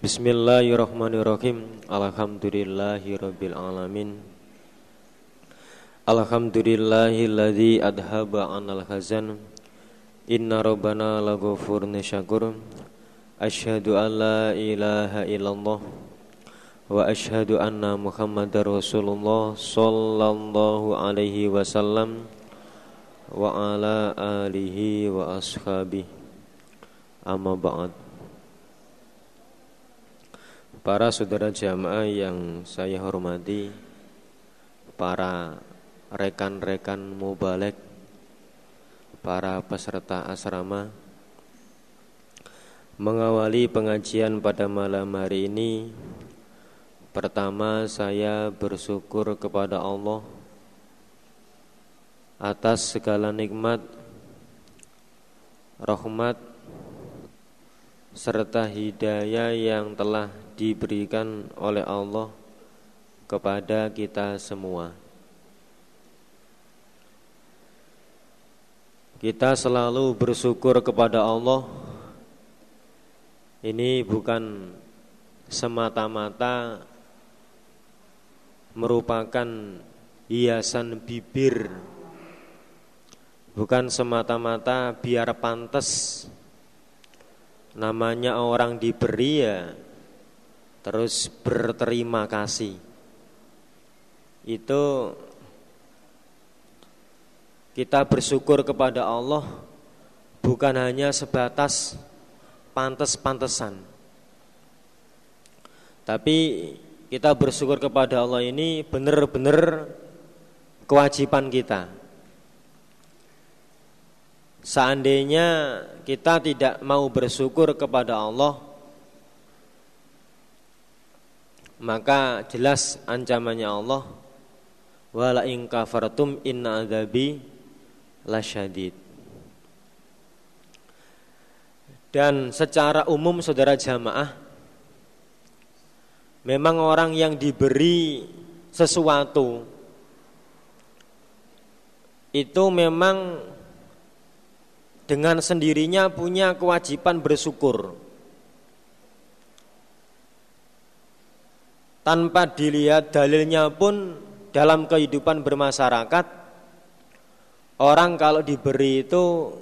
Bismillahirrahmanirrahim. Alhamdulillahirabbil alamin. Alhamdulillahilladzi adhaba 'anal hazan. Inna rabbana laghafurun syakur Asyhadu an la ilaha illallah. Wa asyhadu anna Muhammadar Rasulullah sallallahu alaihi wasallam. Wa ala alihi wa ashabihi. Amma ba'd Para saudara jamaah yang saya hormati Para rekan-rekan mubalek Para peserta asrama Mengawali pengajian pada malam hari ini. Pertama saya bersyukur kepada Allah Atas segala nikmat Rahmat serta hidayah yang telah diberikan oleh Allah kepada kita semua. Kita selalu bersyukur kepada Allah. Ini bukan semata-mata merupakan hiasan bibir. Bukan semata-mata biar pantas namanya orang diberi ya terus berterima kasih. Itu kita bersyukur kepada Allah bukan hanya sebatas pantas-pantesan tapi kita bersyukur kepada Allah ini benar-benar kewajiban kita. Seandainya kita tidak mau bersyukur kepada Allah maka jelas ancamannya Allah. Wala in kafartum inna adzabi lasyadid. Dan secara umum saudara jamaah memang orang yang diberi sesuatu itu memang dengan sendirinya punya kewajiban bersyukur tanpa dilihat dalilnya pun dalam kehidupan bermasyarakat orang kalau diberi itu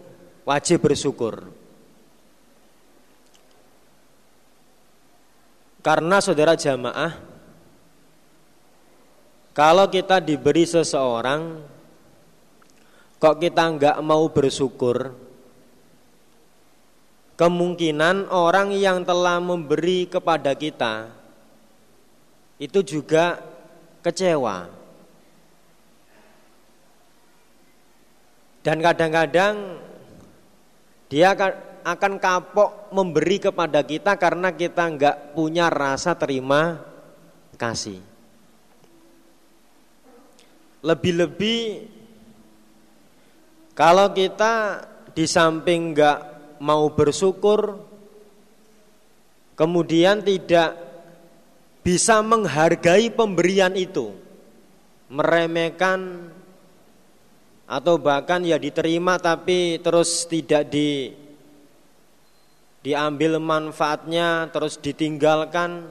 wajib bersyukur. Karena saudara jamaah kalau kita diberi seseorang kok kita nggak mau bersyukur kemungkinan orang yang telah memberi kepada kita itu juga kecewa. Dan kadang-kadang dia akan kapok memberi kepada kita karena kita nggak punya rasa terima kasih. Lebih-lebih kalau kita di samping nggak mau bersyukur, kemudian tidak bisa menghargai pemberian itu, meremehkan atau bahkan ya diterima tapi terus tidak di diambil manfaatnya terus ditinggalkan.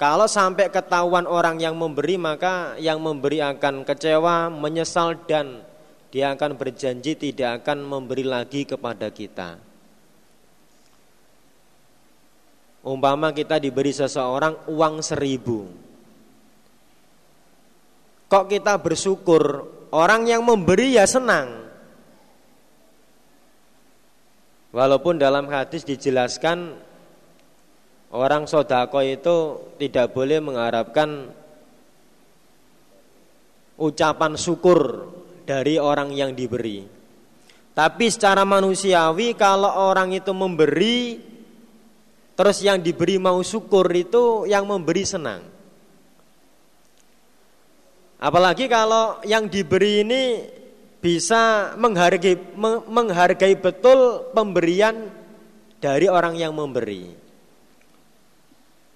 Kalau sampai ketahuan orang yang memberi maka yang memberi akan kecewa, menyesal dan dia akan berjanji tidak akan memberi lagi kepada kita. Umpama kita diberi seseorang uang seribu. Kok kita bersyukur Orang yang memberi ya senang. Walaupun dalam hadis dijelaskan Orang sodako itu tidak boleh mengharapkan Ucapan syukur dari orang yang diberi. Tapi secara manusiawi kalau orang itu memberi Terus yang diberi mau syukur itu yang memberi senang. Apalagi kalau yang diberi ini bisa menghargai menghargai betul pemberian dari orang yang memberi.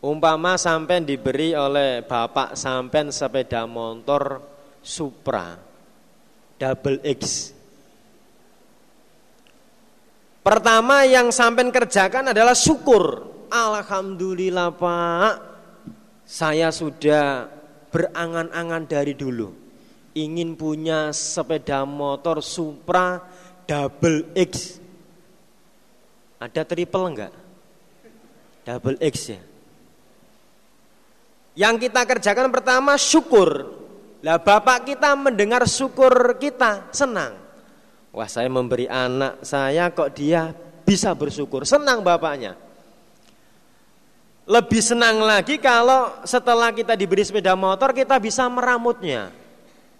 Umpama sampai diberi oleh bapak sampai sepeda motor Supra double X. Pertama yang sampai kerjakan adalah syukur Alhamdulillah Pak, saya sudah berangan-angan dari dulu ingin punya sepeda motor Supra double X. Ada triple enggak? Double X ya. Yang kita kerjakan pertama syukur. Lah bapak kita mendengar syukur kita senang. Wah saya memberi anak saya kok dia bisa bersyukur. Senang bapaknya. Lebih senang lagi kalau setelah kita diberi sepeda motor kita bisa meramutnya.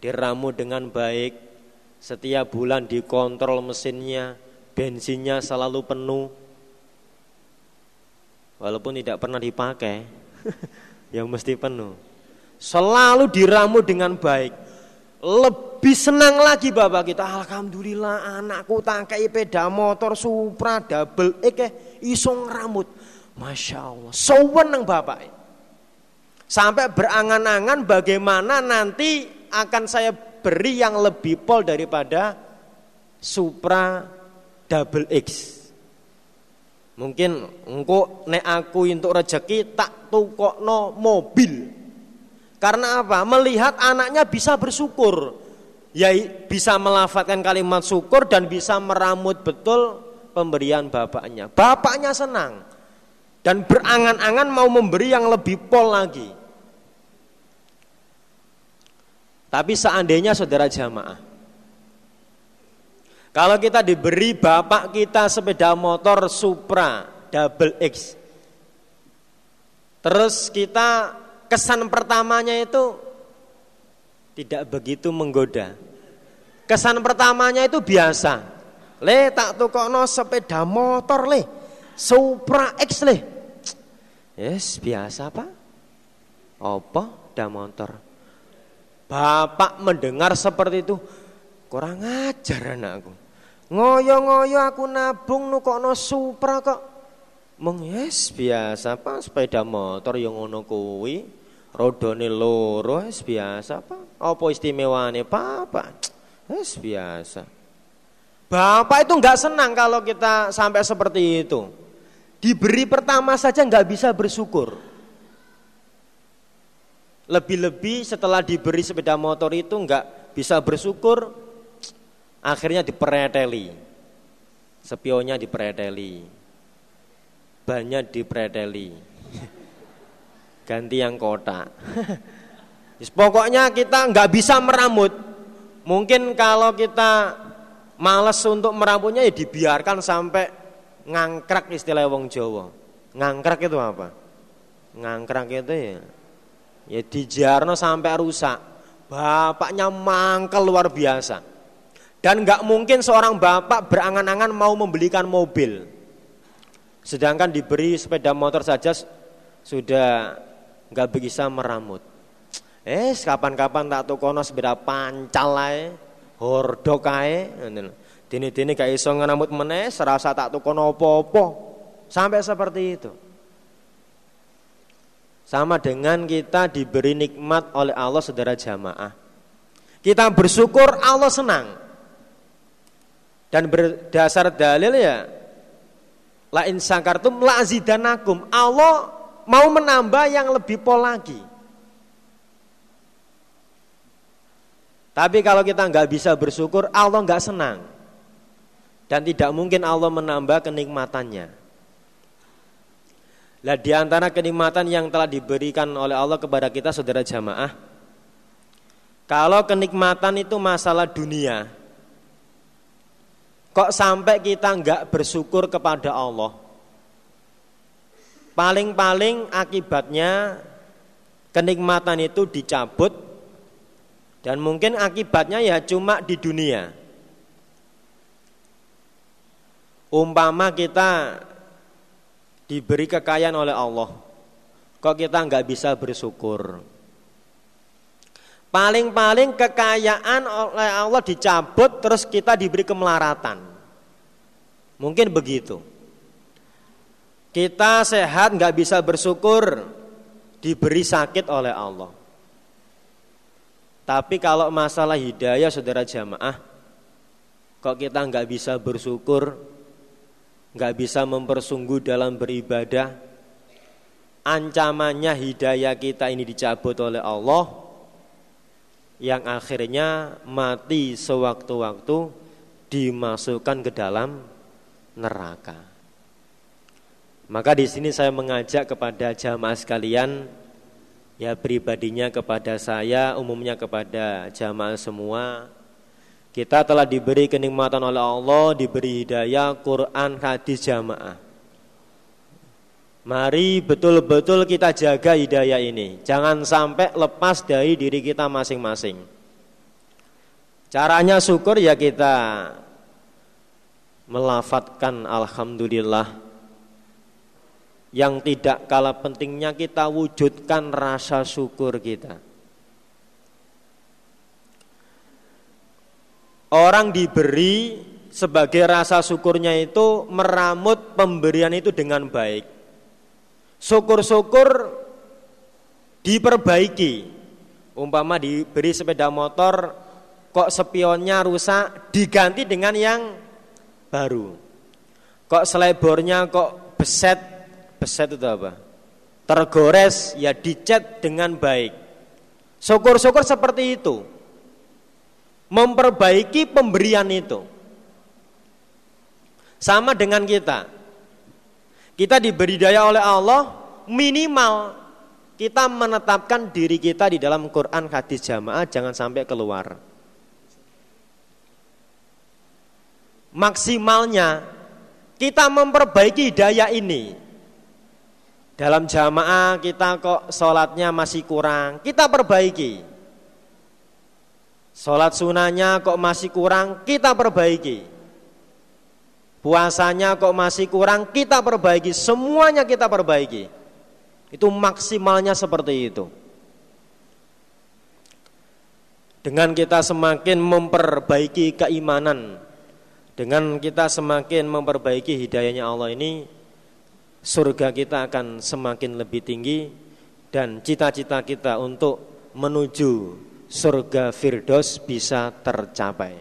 Diramu dengan baik, setiap bulan dikontrol mesinnya, bensinnya selalu penuh. Walaupun tidak pernah dipakai, yang mesti penuh. Selalu diramu dengan baik. Lebih senang lagi bapak kita, Alhamdulillah anakku tangkai sepeda motor Supra double Eke isong rambut Masya Allah, sewenang Bapak. Sampai berangan-angan bagaimana nanti akan saya beri yang lebih pol daripada Supra Double X. Mungkin engkau nek aku untuk rezeki tak tukokno mobil. Karena apa? Melihat anaknya bisa bersyukur. Ya bisa melafatkan kalimat syukur dan bisa meramut betul pemberian bapaknya. Bapaknya senang dan berangan-angan mau memberi yang lebih pol lagi. Tapi seandainya saudara jamaah, kalau kita diberi bapak kita sepeda motor Supra double X, terus kita kesan pertamanya itu tidak begitu menggoda. Kesan pertamanya itu biasa. Le tak tukokno sepeda motor le, Supra X le. Yes, biasa Pak. Apa? Da motor. Bapak mendengar seperti itu, kurang ajar anakku. Ngoyo-ngoyo aku nabung nukokno Supra kok. Meng yes, biasa Pak, sepeda motor yang ngono kuwi. Rodone loro, yes, biasa Pak. Apa istimewane Pak? Yes, biasa. Bapak itu nggak senang kalau kita sampai seperti itu. Diberi pertama saja nggak bisa bersyukur. Lebih-lebih setelah diberi sepeda motor itu nggak bisa bersyukur, akhirnya dipereteli. Spionnya dipereteli. Banyak dipereteli. Ganti yang kota. Pokoknya kita nggak bisa meramut. Mungkin kalau kita males untuk merambutnya ya dibiarkan sampai ngangkrak istilah wong Jawa. Ngangkrak itu apa? Ngangkrak itu ya ya dijarno sampai rusak. Bapaknya mangkel luar biasa. Dan nggak mungkin seorang bapak berangan-angan mau membelikan mobil. Sedangkan diberi sepeda motor saja sudah nggak bisa meramut. Eh, kapan-kapan tak tukono sepeda pancal lae, hordok Dini-dini gak iso ngenamut meneh, serasa tak tukono apa-apa. Sampai seperti itu. Sama dengan kita diberi nikmat oleh Allah saudara jamaah. Kita bersyukur Allah senang. Dan berdasar dalil ya La in sakartum la azidanakum. Allah mau menambah yang lebih pol lagi. Tapi kalau kita nggak bisa bersyukur, Allah nggak senang. Dan tidak mungkin Allah menambah kenikmatannya. Lah di antara kenikmatan yang telah diberikan oleh Allah kepada kita saudara jamaah Kalau kenikmatan itu masalah dunia Kok sampai kita nggak bersyukur kepada Allah Paling-paling akibatnya kenikmatan itu dicabut Dan mungkin akibatnya ya cuma di dunia Umpama kita diberi kekayaan oleh Allah, kok kita nggak bisa bersyukur? Paling-paling kekayaan oleh Allah dicabut terus kita diberi kemelaratan. Mungkin begitu. Kita sehat nggak bisa bersyukur diberi sakit oleh Allah. Tapi kalau masalah hidayah saudara jamaah, kok kita nggak bisa bersyukur nggak bisa mempersungguh dalam beribadah, ancamannya hidayah kita ini dicabut oleh Allah yang akhirnya mati sewaktu-waktu dimasukkan ke dalam neraka. Maka di sini saya mengajak kepada jamaah sekalian ya pribadinya kepada saya, umumnya kepada jamaah semua. Kita telah diberi kenikmatan oleh Allah, diberi hidayah Quran, hadis jamaah. Mari betul-betul kita jaga hidayah ini. Jangan sampai lepas dari diri kita masing-masing. Caranya syukur ya kita melafatkan alhamdulillah. Yang tidak kalah pentingnya kita wujudkan rasa syukur kita. Orang diberi sebagai rasa syukurnya itu meramut pemberian itu dengan baik syukur-syukur diperbaiki. Umpama diberi sepeda motor kok spionnya rusak diganti dengan yang baru. Kok selebornya kok beset, beset itu apa? Tergores ya dicat dengan baik. Syukur-syukur seperti itu. Memperbaiki pemberian itu. Sama dengan kita. Kita diberi daya oleh Allah minimal kita menetapkan diri kita di dalam Quran hadis jamaah jangan sampai keluar. Maksimalnya kita memperbaiki daya ini. Dalam jamaah kita kok sholatnya masih kurang, kita perbaiki. Sholat sunahnya kok masih kurang, kita perbaiki. Puasanya kok masih kurang, kita perbaiki. Semuanya kita perbaiki. Itu maksimalnya seperti itu. Dengan kita semakin memperbaiki keimanan, dengan kita semakin memperbaiki hidayahnya Allah ini, surga kita akan semakin lebih tinggi dan cita-cita kita untuk menuju surga Firdaus bisa tercapai.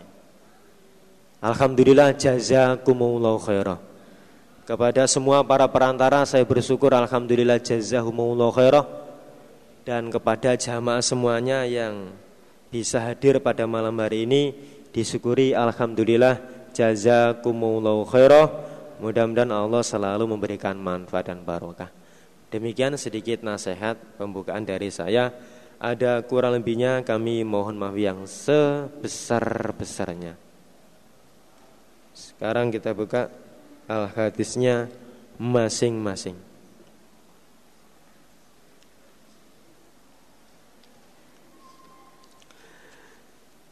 Alhamdulillah jazakumullahu khairah. Kepada semua para perantara saya bersyukur alhamdulillah jazakumullahu khairah dan kepada jamaah semuanya yang bisa hadir pada malam hari ini disyukuri alhamdulillah jazakumullahu khairah. Mudah-mudahan Allah selalu memberikan manfaat dan barokah. Demikian sedikit nasihat pembukaan dari saya. Ada kurang lebihnya kami mohon maaf yang sebesar-besarnya. Sekarang kita buka al-hadisnya masing-masing.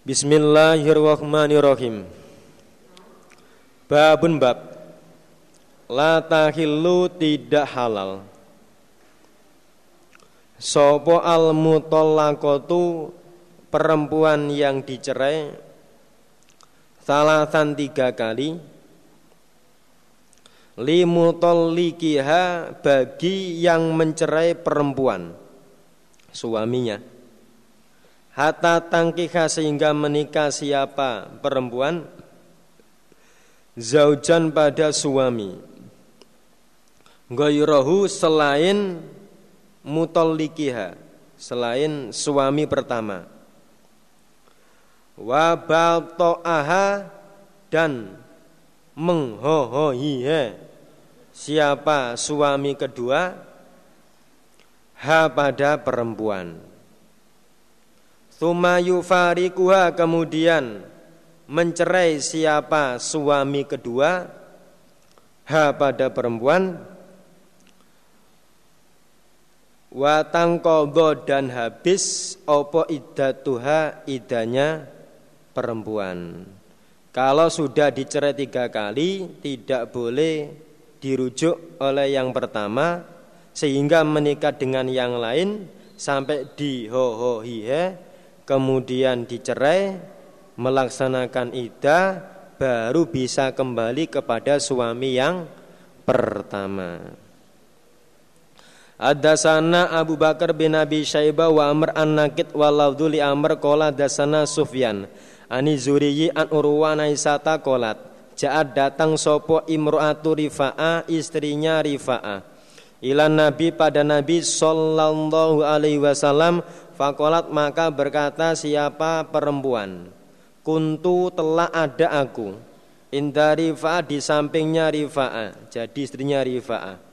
Bismillahirrahmanirrahim. Babun bab La tahillu tidak halal Sopo al mutallaqatu perempuan yang dicerai salatan tiga kali limutollikiha bagi yang mencerai perempuan suaminya. Hatta tangkiha sehingga menikah siapa perempuan? Zaujan pada suami. Goyrohu selain mutollikiha selain suami pertama. Wa balto'aha dan menghohohihe siapa suami kedua? Ha pada perempuan. Tumayu farikuha kemudian mencerai siapa suami kedua? Ha pada perempuan watang kodo dan habis opo idatuha idanya perempuan. Kalau sudah dicerai tiga kali tidak boleh dirujuk oleh yang pertama sehingga menikah dengan yang lain sampai di ho hihe kemudian dicerai melaksanakan idah baru bisa kembali kepada suami yang pertama. Adasana Abu Bakar bin Abi Syaibah wa Amr an-Nakid wa Lauduli Amr qala dasana Sufyan. Ani Zuriyi an Urwa Naisata kolat. Ja'at datang sopo imro'atu Rifa'a istrinya Rifa'a. Ila nabi pada nabi sallallahu alaihi wasallam fakolat maka berkata siapa perempuan? Kuntu telah ada aku. Inda rifa di sampingnya rifa'a. Jadi istrinya rifa'a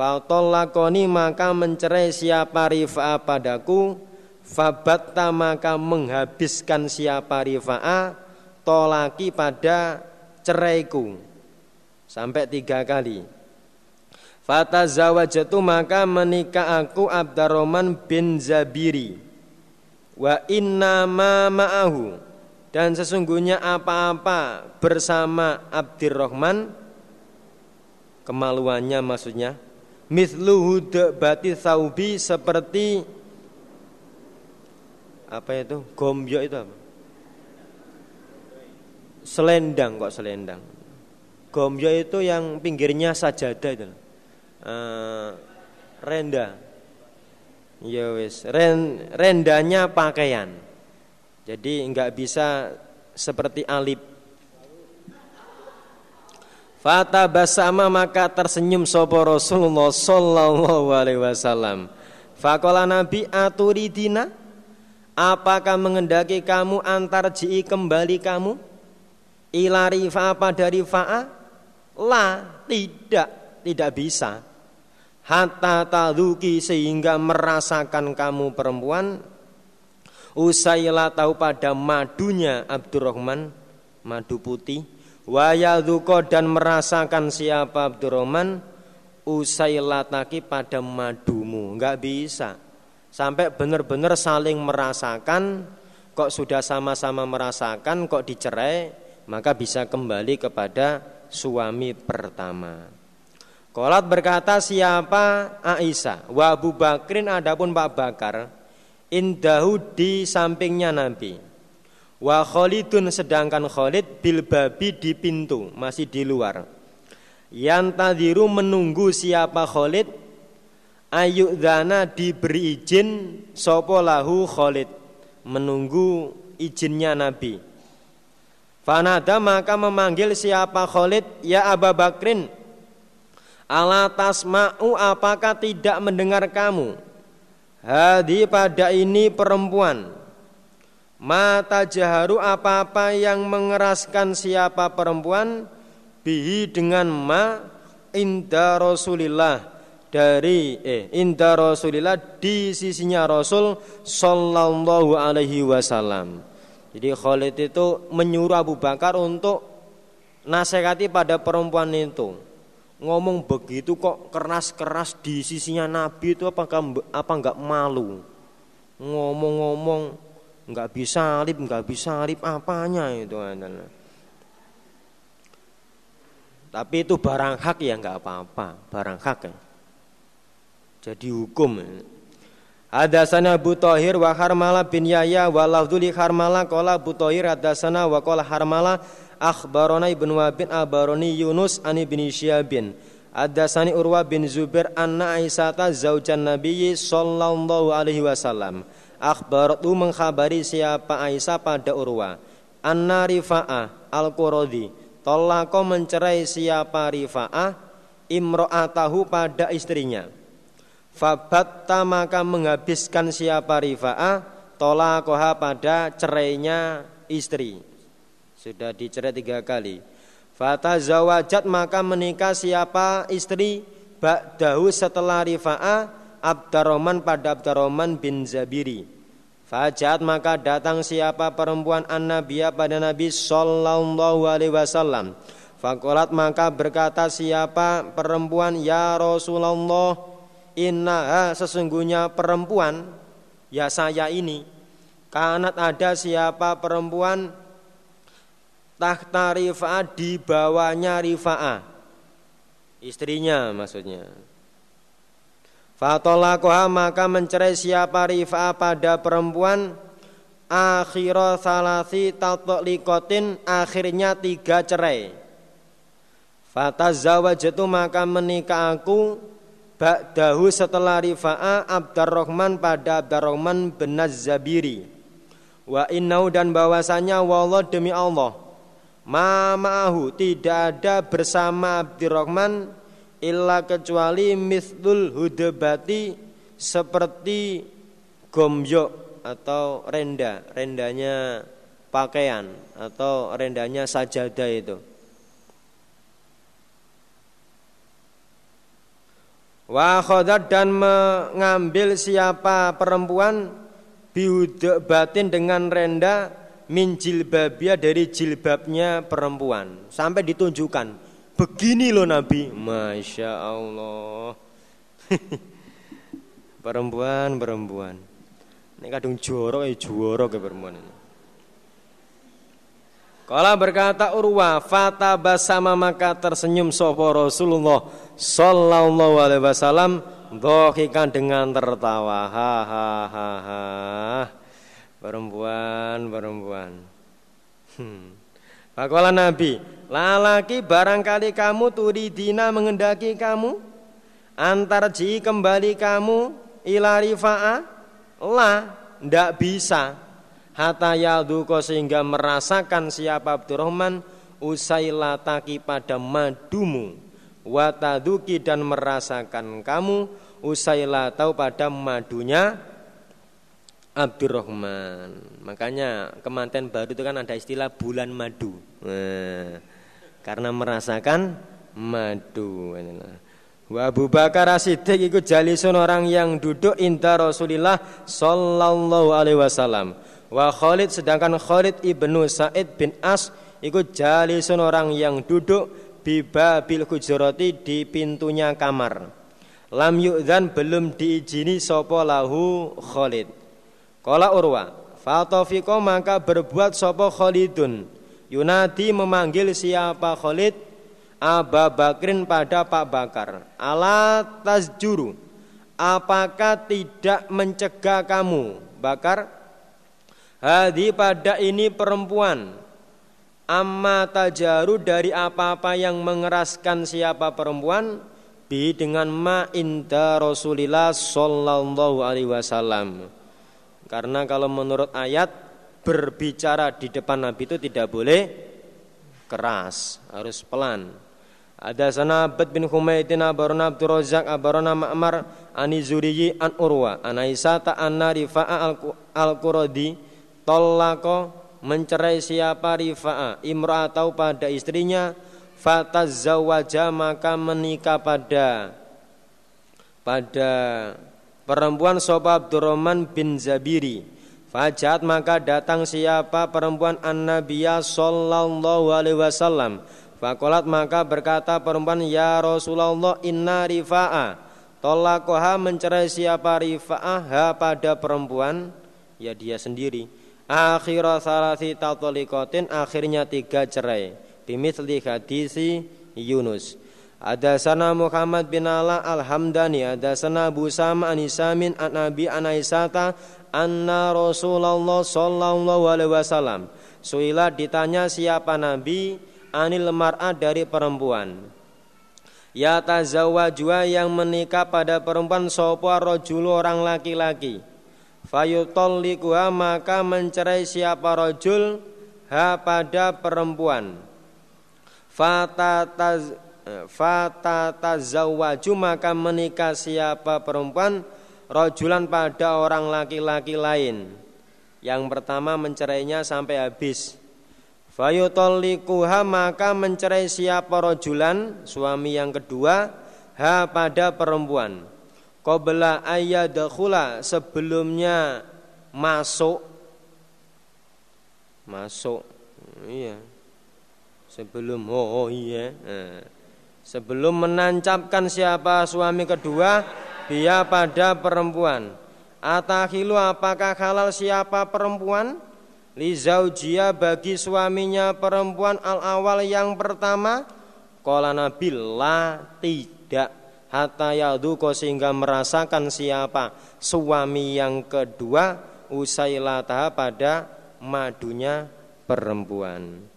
Fatolakoni maka mencerai siapa rifa'a padaku. Fabatta maka menghabiskan siapa rifa'a Tolaki pada ceraiku. Sampai tiga kali. Fata zawajatu maka menikah aku Abdurrahman bin Zabiri. Wa inna ma ma'ahu. Dan sesungguhnya apa-apa bersama Abdurrahman. Kemaluannya maksudnya Mithluhu bati saubi seperti apa itu? Gombyo itu apa? Selendang kok selendang. Gombyo itu yang pinggirnya sajadah itu uh, renda. Ya wis, ren, rendanya pakaian. Jadi enggak bisa seperti alip. Fata basama maka tersenyum sopo Rasulullah sallallahu alaihi wasallam. Fakola Nabi aturidina? Apakah mengendaki kamu antar ji kembali kamu? Ila rifa pada rifa'a La tidak Tidak bisa. Hatta taduki sehingga merasakan kamu perempuan. Usailah tahu pada madunya Abdurrahman madu putih wayaduko dan merasakan siapa Abdurrahman usailah taki pada madumu. Nggak bisa. Sampai benar-benar saling merasakan kok sudah sama-sama merasakan kok dicerai maka bisa kembali kepada suami pertama. Kolat berkata siapa? Aisyah. Wa Abu Bakrin adapun Pak Bakar Indahu di sampingnya Nabi Wa Khalidun sedangkan Khalid bil babi di pintu Masih di luar. Yang tadiru menunggu siapa Khalid Ayu'dana diberi izin Sopo lahu Khalid Menunggu izinnya Nabi. Fanada maka memanggil siapa Khalid Ya Abu Bakrin Ala tasma'u apakah tidak mendengar kamu? Hadi pada ini perempuan Mata jaharu apa-apa yang mengeraskan siapa perempuan Bihi dengan ma Inda Rasulillah. Dari eh Inda Rasulillah di sisinya Rasul Sallallahu alaihi wasallam. Jadi Khalid itu menyuruh Abu Bakar untuk Nasihati pada perempuan itu. Ngomong begitu kok keras-keras di sisinya Nabi itu apakah apa enggak malu? Ngomong-ngomong enggak bisa alip, enggak bisa alip apanya itu Tapi itu barang hak ya enggak apa-apa, barang hak ya. Jadi hukum. Hadasana Abu Thahir wa Harmala bin Yahya wa lafduli Harmala qala Abu Thahir hadasana wa qala Harmala akhbarana ibnu Wabin abaroni Yunus ani bin Syabin Adasani Urwa bin Zubair anna Aisyata zaujan Nabi sallallahu alaihi wasallam akhbaratu mengkhabari siapa Aisyah pada Urwa. Anna Rifa'ah al-Quradi tolako mencerai siapa Rifa'ah imro'atahu pada istrinya. Fabatta maka menghabiskan siapa Rifa'ah tolakoha pada cerainya istri. Sudah dicerai tiga kali. Fata zawajat maka menikah siapa istri Ba'dahu setelah Rifa'ah Abdarrahman pada Abdarrahman bin Zabiri. Fajat maka datang siapa perempuan an-nabiya pada Nabi Sallallahu alaihi wasallam. Fakolat maka berkata siapa perempuan Ya Rasulullah? Inna sesungguhnya perempuan Ya saya ini. Kanat ada siapa perempuan? Tahta rifa'ah di bawahnya rifa'ah. Istrinya maksudnya Fatolakoha maka mencerai siapa rifa'ah pada perempuan. Akhirah salasi likotin akhirnya tiga cerai. Fatazawajatu maka menikah aku. Ba'dahu setelah rifa'ah Abdurrahman pada Abdurrahman bin Zabiri Wa innau dan bahwasanya wallah demi Allah Ma'ahu tidak ada bersama Abdurrahman illa kecuali mithlul hudabati seperti gomyok atau renda, rendanya pakaian atau rendanya sajadah itu. Wa dan mengambil siapa perempuan batin dengan renda min jilbabia dari jilbabnya perempuan sampai ditunjukkan begini loh Nabi. Masya Allah. Perempuan perempuan. Ini kadung jorok ya jorok ya perempuan ini. Kala berkata Urwa, fata basama maka tersenyum sopo Rasulullah Sallallahu alaihi wasallam Dohikan dengan tertawa. Ha ha ha ha. Perempuan perempuan. Hmm. Fakola Nabi Lalaki barangkali kamu turidina mengendaki kamu Antar ji kembali kamu Ila rifa'a La Ndak bisa. Hatta yaduko sehingga merasakan siapa Abdurrahman usailataki pada madumu. Wataduki dan merasakan kamu usailatau pada madunya Abdurrahman makanya kemanten baru itu kan ada istilah bulan madu. Nah, karena merasakan madu Wa Abu Bakar Siddiq ikut jalisun orang yang duduk inta Rasulillah sallallahu alaihi wasallam. Wa Khalid sedangkan Khalid ibnu Said bin As ikut jalisun orang yang duduk biba bil hujurati di pintunya kamar. Lam yu'zan belum diizini sopo lahu Khalid. Kala Urwa, Fatofiko maka berbuat sopo Khalidun. Yunadi memanggil siapa Khalid? Aba Bakrin pada Pak Bakar. Ala tasjuru. Apakah tidak mencegah kamu, Bakar? Hadi pada ini perempuan Amma tajaru dari apa-apa yang mengeraskan siapa perempuan Bi dengan ma inda Rasulillah Sallallahu alaihi wasallam Karena kalau menurut ayat Berbicara di depan Nabi itu tidak boleh keras Harus pelan. Ada sana Abad bin Humaydin abarona Abdul Razak abarona Ma'mar Ani Zuriyi an Urwa An Aisyata anna Rifa'a al-Quradi Tolako mencerai siapa rifa'a imra'atau pada istrinya fatazzawaja maka menikah pada pada perempuan Soba Abdurrahman bin Zabiri Fajat maka datang siapa perempuan An-Nabiya sallallahu alaihi wasallam. Fakolat maka berkata perempuan Ya Rasulullah inna rifa'a. Tolakoha mencerai siapa rifa'ah pada perempuan? Ya dia sendiri. Akhira salasi tatolikotin akhirnya tiga cerai. Bimithli hadisi Yunus. Ada sana Muhammad bin Ala Al-Hamdani. Ada sana Abu Sama Anisamin An Nabi An Aisyata Anna Rasulullah Sallallahu Alaihi Wasallam. Suila ditanya siapa Nabi? Anil mar'ah dari perempuan. Ya tazawajua yang menikah pada perempuan Sopo rojulu orang laki-laki? Fayutallikuha maka mencerai siapa rojul? Ha pada perempuan. Fatataz fatatazawwaju maka menikah siapa perempuan rojulan pada orang laki-laki lain. Yang pertama mencerainya sampai habis. Fayutallikuha maka mencerai siapa rojulan suami yang kedua ha pada perempuan. Qabla ayyadkhula sebelumnya masuk. Masuk. Iya. Sebelum oh, oh iya. Nah. sebelum menancapkan siapa suami kedua dia pada perempuan. Atahilu apakah halal siapa perempuan? Lizaujia bagi suaminya perempuan al awal yang pertama. Kala Nabi tidak. Hatta yaduko sehingga merasakan siapa suami yang kedua usailataha pada madunya perempuan.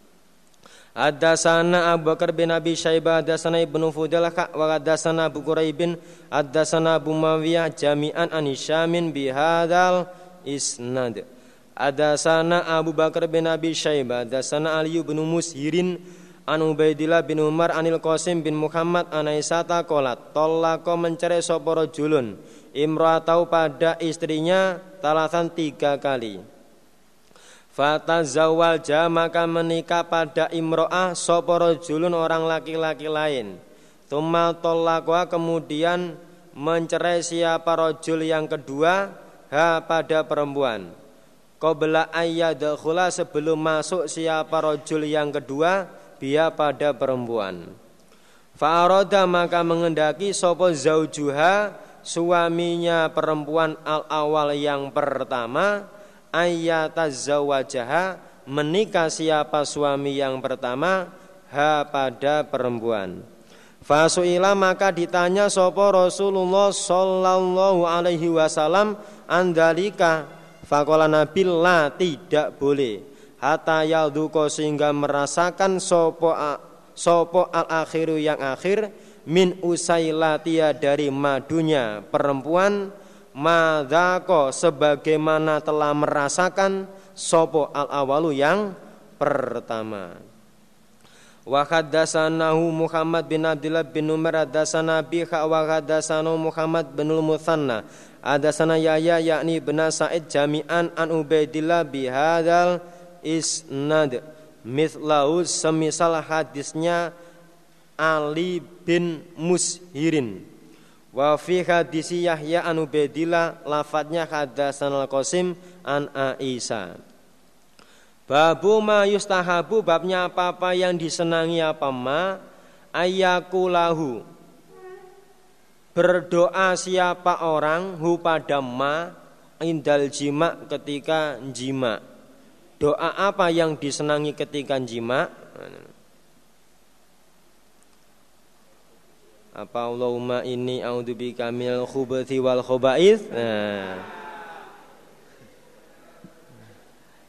Ada sana Abu Bakar bin Abi Syaibah, sana Ibnu Fudalah, wa sana Abu Quraibin, ada sana Abu Mawiyah jami'an anisyamin bihadal isnad. Ada sana Abu Bakar bin Abi Syaibah, sana Ali bin Mushirin, An Ubaidillah bin Umar anil Qasim bin Muhammad anaisata kolat Tolako mencerai soporo julun Imratau pada istrinya talasan tiga kali Fata zawal maka menikah pada imro'ah soporo julun orang laki-laki lain Tumal tolakwa kemudian mencerai siapa rojul yang kedua Ha pada perempuan Qobla ayyadakhula sebelum masuk siapa rojul yang kedua dia pada perempuan. Fa'aroda maka mengendaki sopo zaujuha suaminya perempuan al awal yang pertama ayatazawajaha menikah siapa suami yang pertama ha pada perempuan. Fasuila maka ditanya sopo Rasulullah Sallallahu Alaihi Wasallam andalika fakola Nabi la tidak boleh hatta yalduko sehingga merasakan sopo sopo al akhiru yang akhir min usailatia dari madunya perempuan madako sebagaimana telah merasakan sopo al awalu yang pertama. Wa Muhammad bin Abdullah bin Umar haddatsana biha Muhammad bin Muthanna haddatsana Yahya yakni bin Sa'id jami'an an Ubaidillah bihadzal isnad. Mislahu semisal hadisnya Ali bin Mushirin wa fi hadisi Yahya an Ubaidillah lafadznya hadasan al-Qasim an Aisyah Babu ma yustahabu babnya apa-apa yang disenangi apa ma? Ayakulahu berdoa siapa orang hu pada ma indal jima ketika jima. Doa apa yang disenangi ketika jima? Apa Allahumma ini a'udzubika minal khubuthi wal khaba'ith? Nah.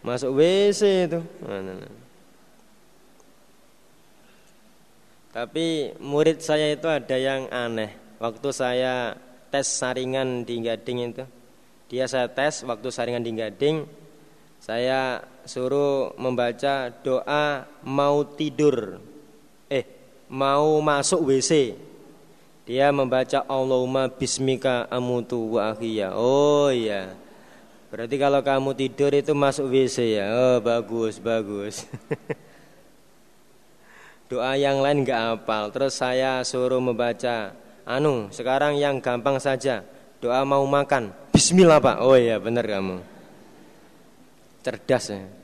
Masuk WC itu. Nah, nah. Tapi murid saya itu ada yang aneh. Waktu saya tes saringan di Gading itu, dia saya tes waktu saringan di Gading, saya suruh membaca doa mau tidur. Eh, mau masuk WC. Dia membaca Allahumma bismika amutu wa akhiya. Oh iya. Berarti kalau kamu tidur itu masuk WC ya. Oh bagus, bagus. doa yang lain enggak hafal. Terus saya suruh membaca anu, sekarang yang gampang saja. Doa mau makan. Bismillah, Pak. Oh iya, benar kamu cerdas ya.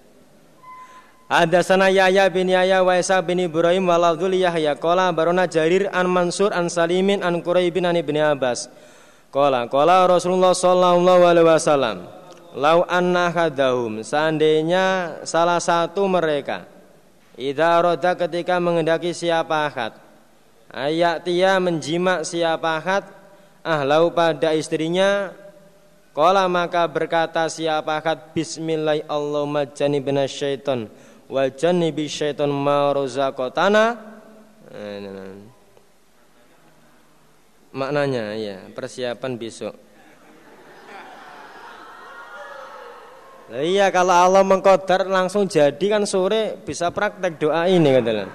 Ada sana Yahya bin Yahya wa Isa bin Ibrahim waladul Yahya. Kola barona Jarir an Mansur an Salimin an Quraibin an Ibni Abbas. Kola Kola Rasulullah sallallahu alaihi wasallam Lau anna hadahum. Seandainya salah satu mereka Ida roda ketika mengendaki siapa akad Ayat dia menjimak siapa akad Ahlau pada istrinya Kala maka berkata siapa akad Bismillah Allahumma janibna syaiton Wa janibi syaiton ma rozakotana Maknanya ya persiapan besok. Iya kalau Allah mengkodar langsung jadi kan sore bisa praktek doa ini katanya.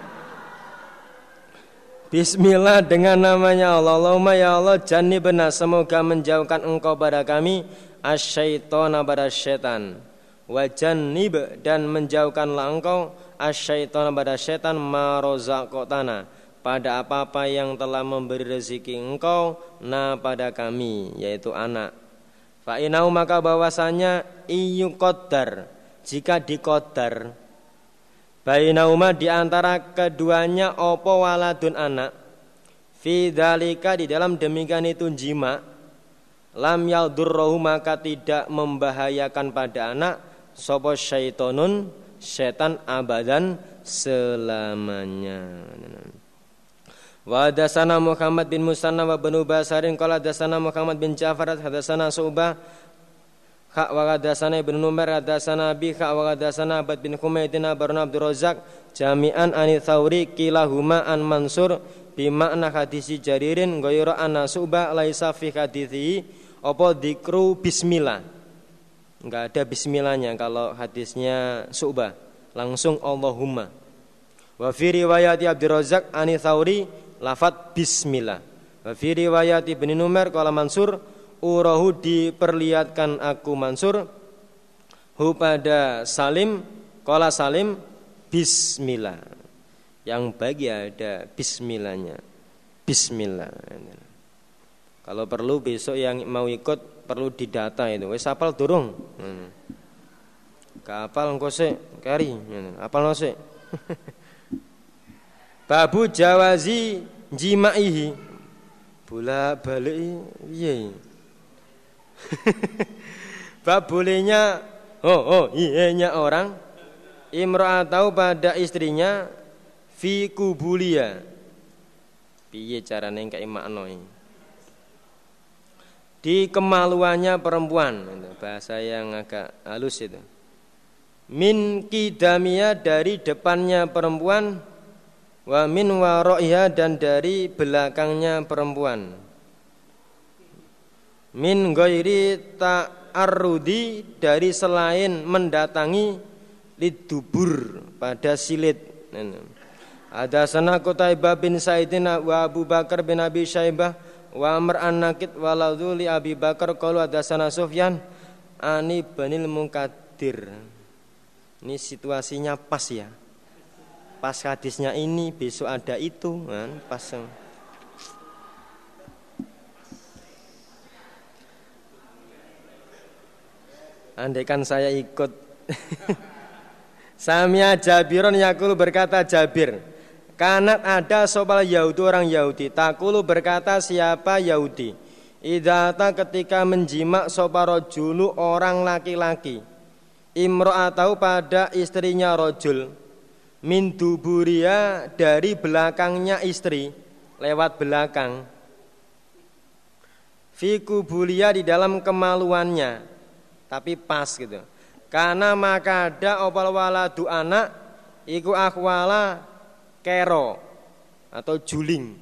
Bismillah dengan namanya Allah. Allahumma ya Allah benar semoga menjauhkan engkau pada kami asyaitona pada syaitan wa jannib dan menjauhkanlah engkau asyaitona pada syaitan marozakotana. Pada apa-apa yang telah memberi rezeki engkau na pada kami yaitu anak. Fa inau maka bahwasanya iyu kodar jika dikodar Bainauma di antara keduanya opo waladun anak. Fi dalika di dalam demikian itu jima lam yaldurrohu maka tidak membahayakan pada anak sopo syaitonun setan abadan selamanya. Wa dasana Muhammad bin Musanna wa benu Basarin qala dasana Muhammad bin Ja'far hadasana Subah Hak wa hadasana Ibnu Numair hadasana Abi hak wa hadasana Abad bin Humaydin Abarna Abdul Razak jami'an ani Thawri kilahuma an Mansur bimakna hadisi jaririn ghayra anna suba laisa fi hadisi apa dikru bismillah enggak ada bismillahnya kalau hadisnya subah langsung Allahumma Wa fi riwayat Abdurrazzaq ani Tsauri lafat bismillah. Wa fi riwayat Ibnu Numair qala Mansur urahu diperlihatkan aku Mansur hu pada Salim qala Salim bismillah. Yang bagi ada bismillahnya. Bismillah. Kalau perlu besok yang mau ikut perlu didata itu. Wes apal durung? Hmm. Kapal engko sik, kari. Apal no sik. Babu jawazi jimaihi. Bola balik piye? Bab bolehnya oh oh iya orang tahu pada istrinya fi kubulia. Piye carane kayak makna Di kemaluannya perempuan, bahasa yang agak halus itu. Min kidamia dari depannya perempuan wa min waroiha dan dari belakangnya perempuan. Min ghairi ta'arrudi dari selain mendatangi lidubur pada silit. Ada sana Qutaibah bin Saidin wa Abu Bakar bin Abi Syaibah wa Amr an Nakid wa li Abi Bakar qalu ada sana Sufyan ani banil Munkadir. Ini situasinya pas ya. Pas hadisnya ini besok ada itu kan pas andaikan saya ikut. Samia Jabiron Yakulu berkata Jabir Kanat ada sobal Yahudi orang Yahudi. Takulu berkata siapa Yahudi? Idata ketika menjimak soparojulu orang laki-laki. Atau pada istrinya rojul min duburia dari belakangnya istri. Lewat belakang. Fi kubulia di dalam kemaluannya. Tapi pas gitu. Karena maka ada opal waladu anak iku akwala kero atau juling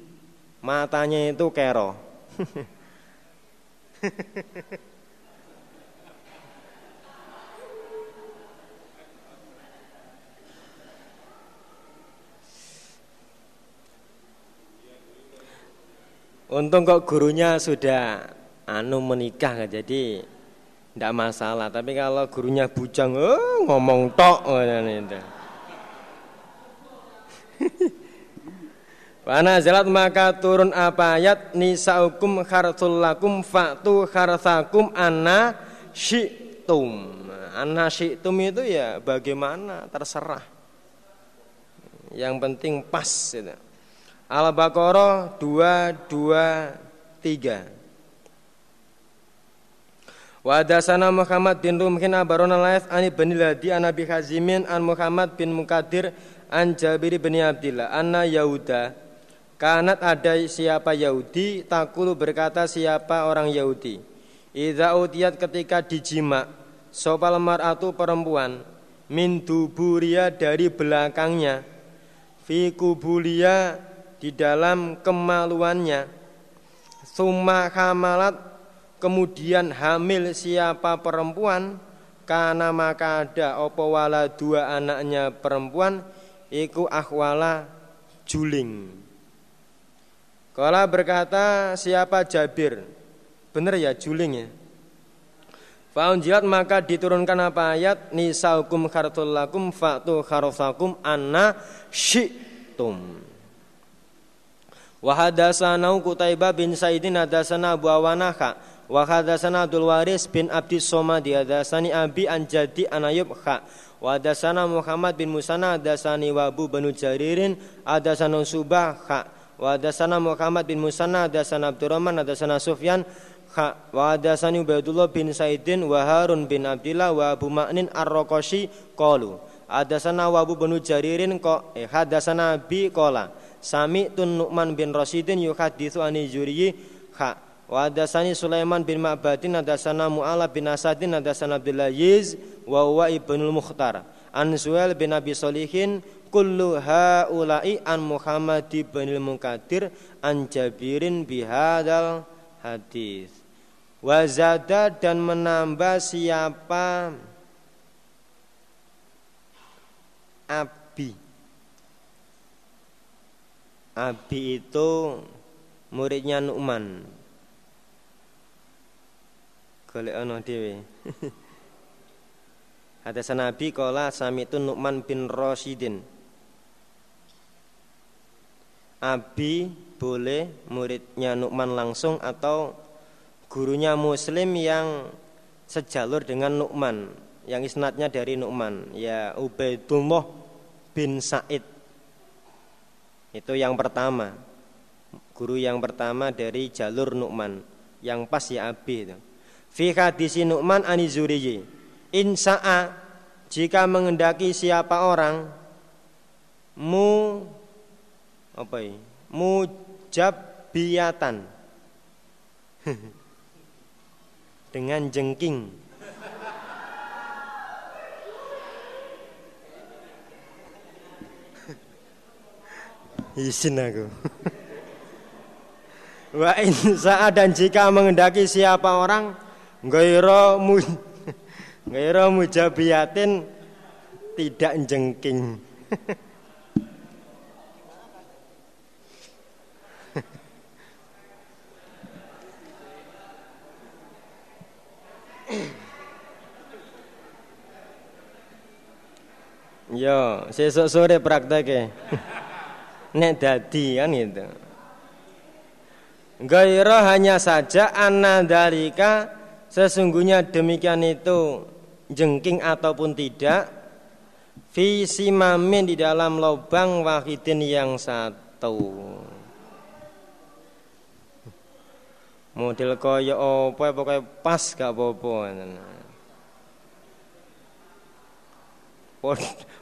matanya itu kero Untung kok gurunya sudah anu menikah jadi tidak masalah. Tapi kalau gurunya bujang, oh, ngomong tok itu. Wana zalat maka turun apa ayat nisaukum khartul lakum fa'tu kharthakum anna syi'tum. Anna syi'tum itu ya bagaimana terserah. Yang penting pas itu. Al-Baqarah 223 Wa hadasana Muhammad bin Rumhin abarona laif ani bin Ladi an Abi Hazimin an Muhammad bin Mukadir an Jabir bin Abdillah anna Yahuda kanat ada siapa Yahudi takulu berkata siapa orang Yahudi? Idza utiyat ketika dijima sopal mar'atu perempuan min duburia dari belakangnya fi kubulia di dalam kemaluannya. Summa hamalat kemudian hamil siapa perempuan? Karena maka ada opo wala dua anaknya perempuan iku akhwala juling. Kala berkata siapa Jabir? Benar ya juling ya? Faunjilat maka diturunkan apa ayat? Nisaukum khartul lakum fa'tu kharofakum anna syi'tum. Wa hadatsana Qutaibah bin Saidin hadatsana Abu Awanah wa hadatsana Abdul Waris bin Abdi Somadi hadatsani Abi an Jadi an Ayub kha wa hadatsana Muhammad bin Musana hadatsani Wabu bin Jaririn hadatsana Subah kha. Wa hadatsana Muhammad bin Musanna hadatsana Abdurrahman hadatsana Sufyan kha. Wa hadatsani Ubaidullah bin Saidin wa Harun bin Abdillah wa Abu Ma'nin Ar-Raqashi qalu. Hadatsana Wabu bin Jaririn ko eh, hadatsana Bi qala. Sami tun Nu'man bin Rasidin yuhadithu ani Zuriyi ha wa hadasani Sulaiman bin Ma'badin hadasana Mu'ala bin Asadin hadasana Abdullah Yiz wa huwa ibnul Mukhtar. An Suhail bin Abi Solihin kullu haula'i an Muhammad bin Munkadir an Jabirin bihadal hadis wazada dan menambah siapa? Abi. Abi itu muridnya Nu'man. Golek ana dhewe. Hadasan Nabi sami itu Nu'man bin Rasyidin. Abi boleh muridnya Nu'man langsung atau gurunya Muslim yang sejalur dengan Nu'man yang isnadnya dari Nu'man ya Ubaidullah bin Said itu yang pertama guru yang pertama dari jalur Nu'man yang pas ya Abi itu fi hadisi Nu'man anizuriyi insa'a jika mengendaki siapa orang mu apa ini? Mujabiyatan. Dengan jengking. Izin aku. Wa insa dan jika mengendaki siapa orang gaira mu gaira mujabiyatin tidak jengking Yo, sesuk sore praktek Nek dadi kan itu. Gairah hanya saja anadalika sesungguhnya demikian itu jengking ataupun tidak visi mamin di dalam lubang wahidin yang satu. Model kaya apa pokoknya pas gak apa-apa.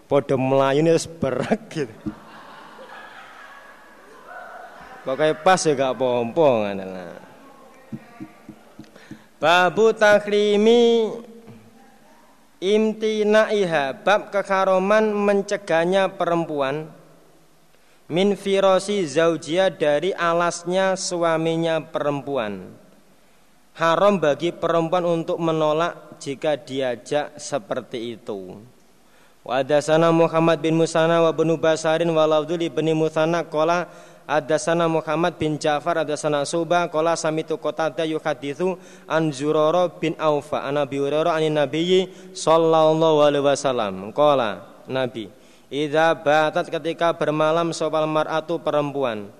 Podo melayu ini berat gitu. Pokoknya pas ya gak adalah. Babu takrimi imtinaiha bab kekaroman mencegahnya perempuan min firosi zaujia dari alasnya suaminya perempuan. Haram bagi perempuan untuk menolak jika diajak seperti itu. Wa hadasana Muhammad bin Musana wa bin Basarin wa bin Musana qala hadasana Muhammad bin Ja'far hadasana Suba qala samitu qatada yuhaditsu an Zurara bin Aufa an Abi Hurairah an Nabi sallallahu alaihi wasallam. Qala Nabi Idza batat ketika bermalam sopal mar'atu perempuan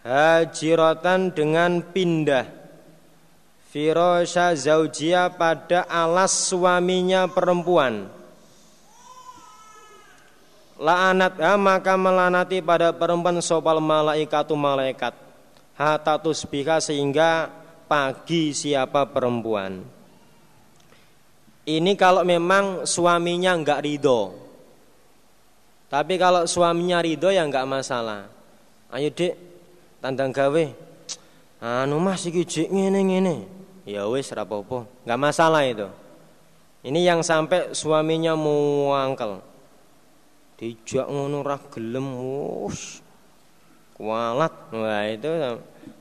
hajiratan dengan pindah. Firasya zaujia pada alas suaminya perempuan La'anat maka melanati pada perempuan sopal malaikatu malaikat. Hatta tusbika sehingga pagi siapa perempuan. Ini kalau memang suaminya enggak ridho. Tapi kalau suaminya ridho ya enggak masalah. Ayo dek tandang gawe. Anu mas iki jik ngene ngene. Ya wis rapopo Enggak masalah itu. Ini yang sampai suaminya muangkel dijak ngono ora gelem wus. Kualat. Wah itu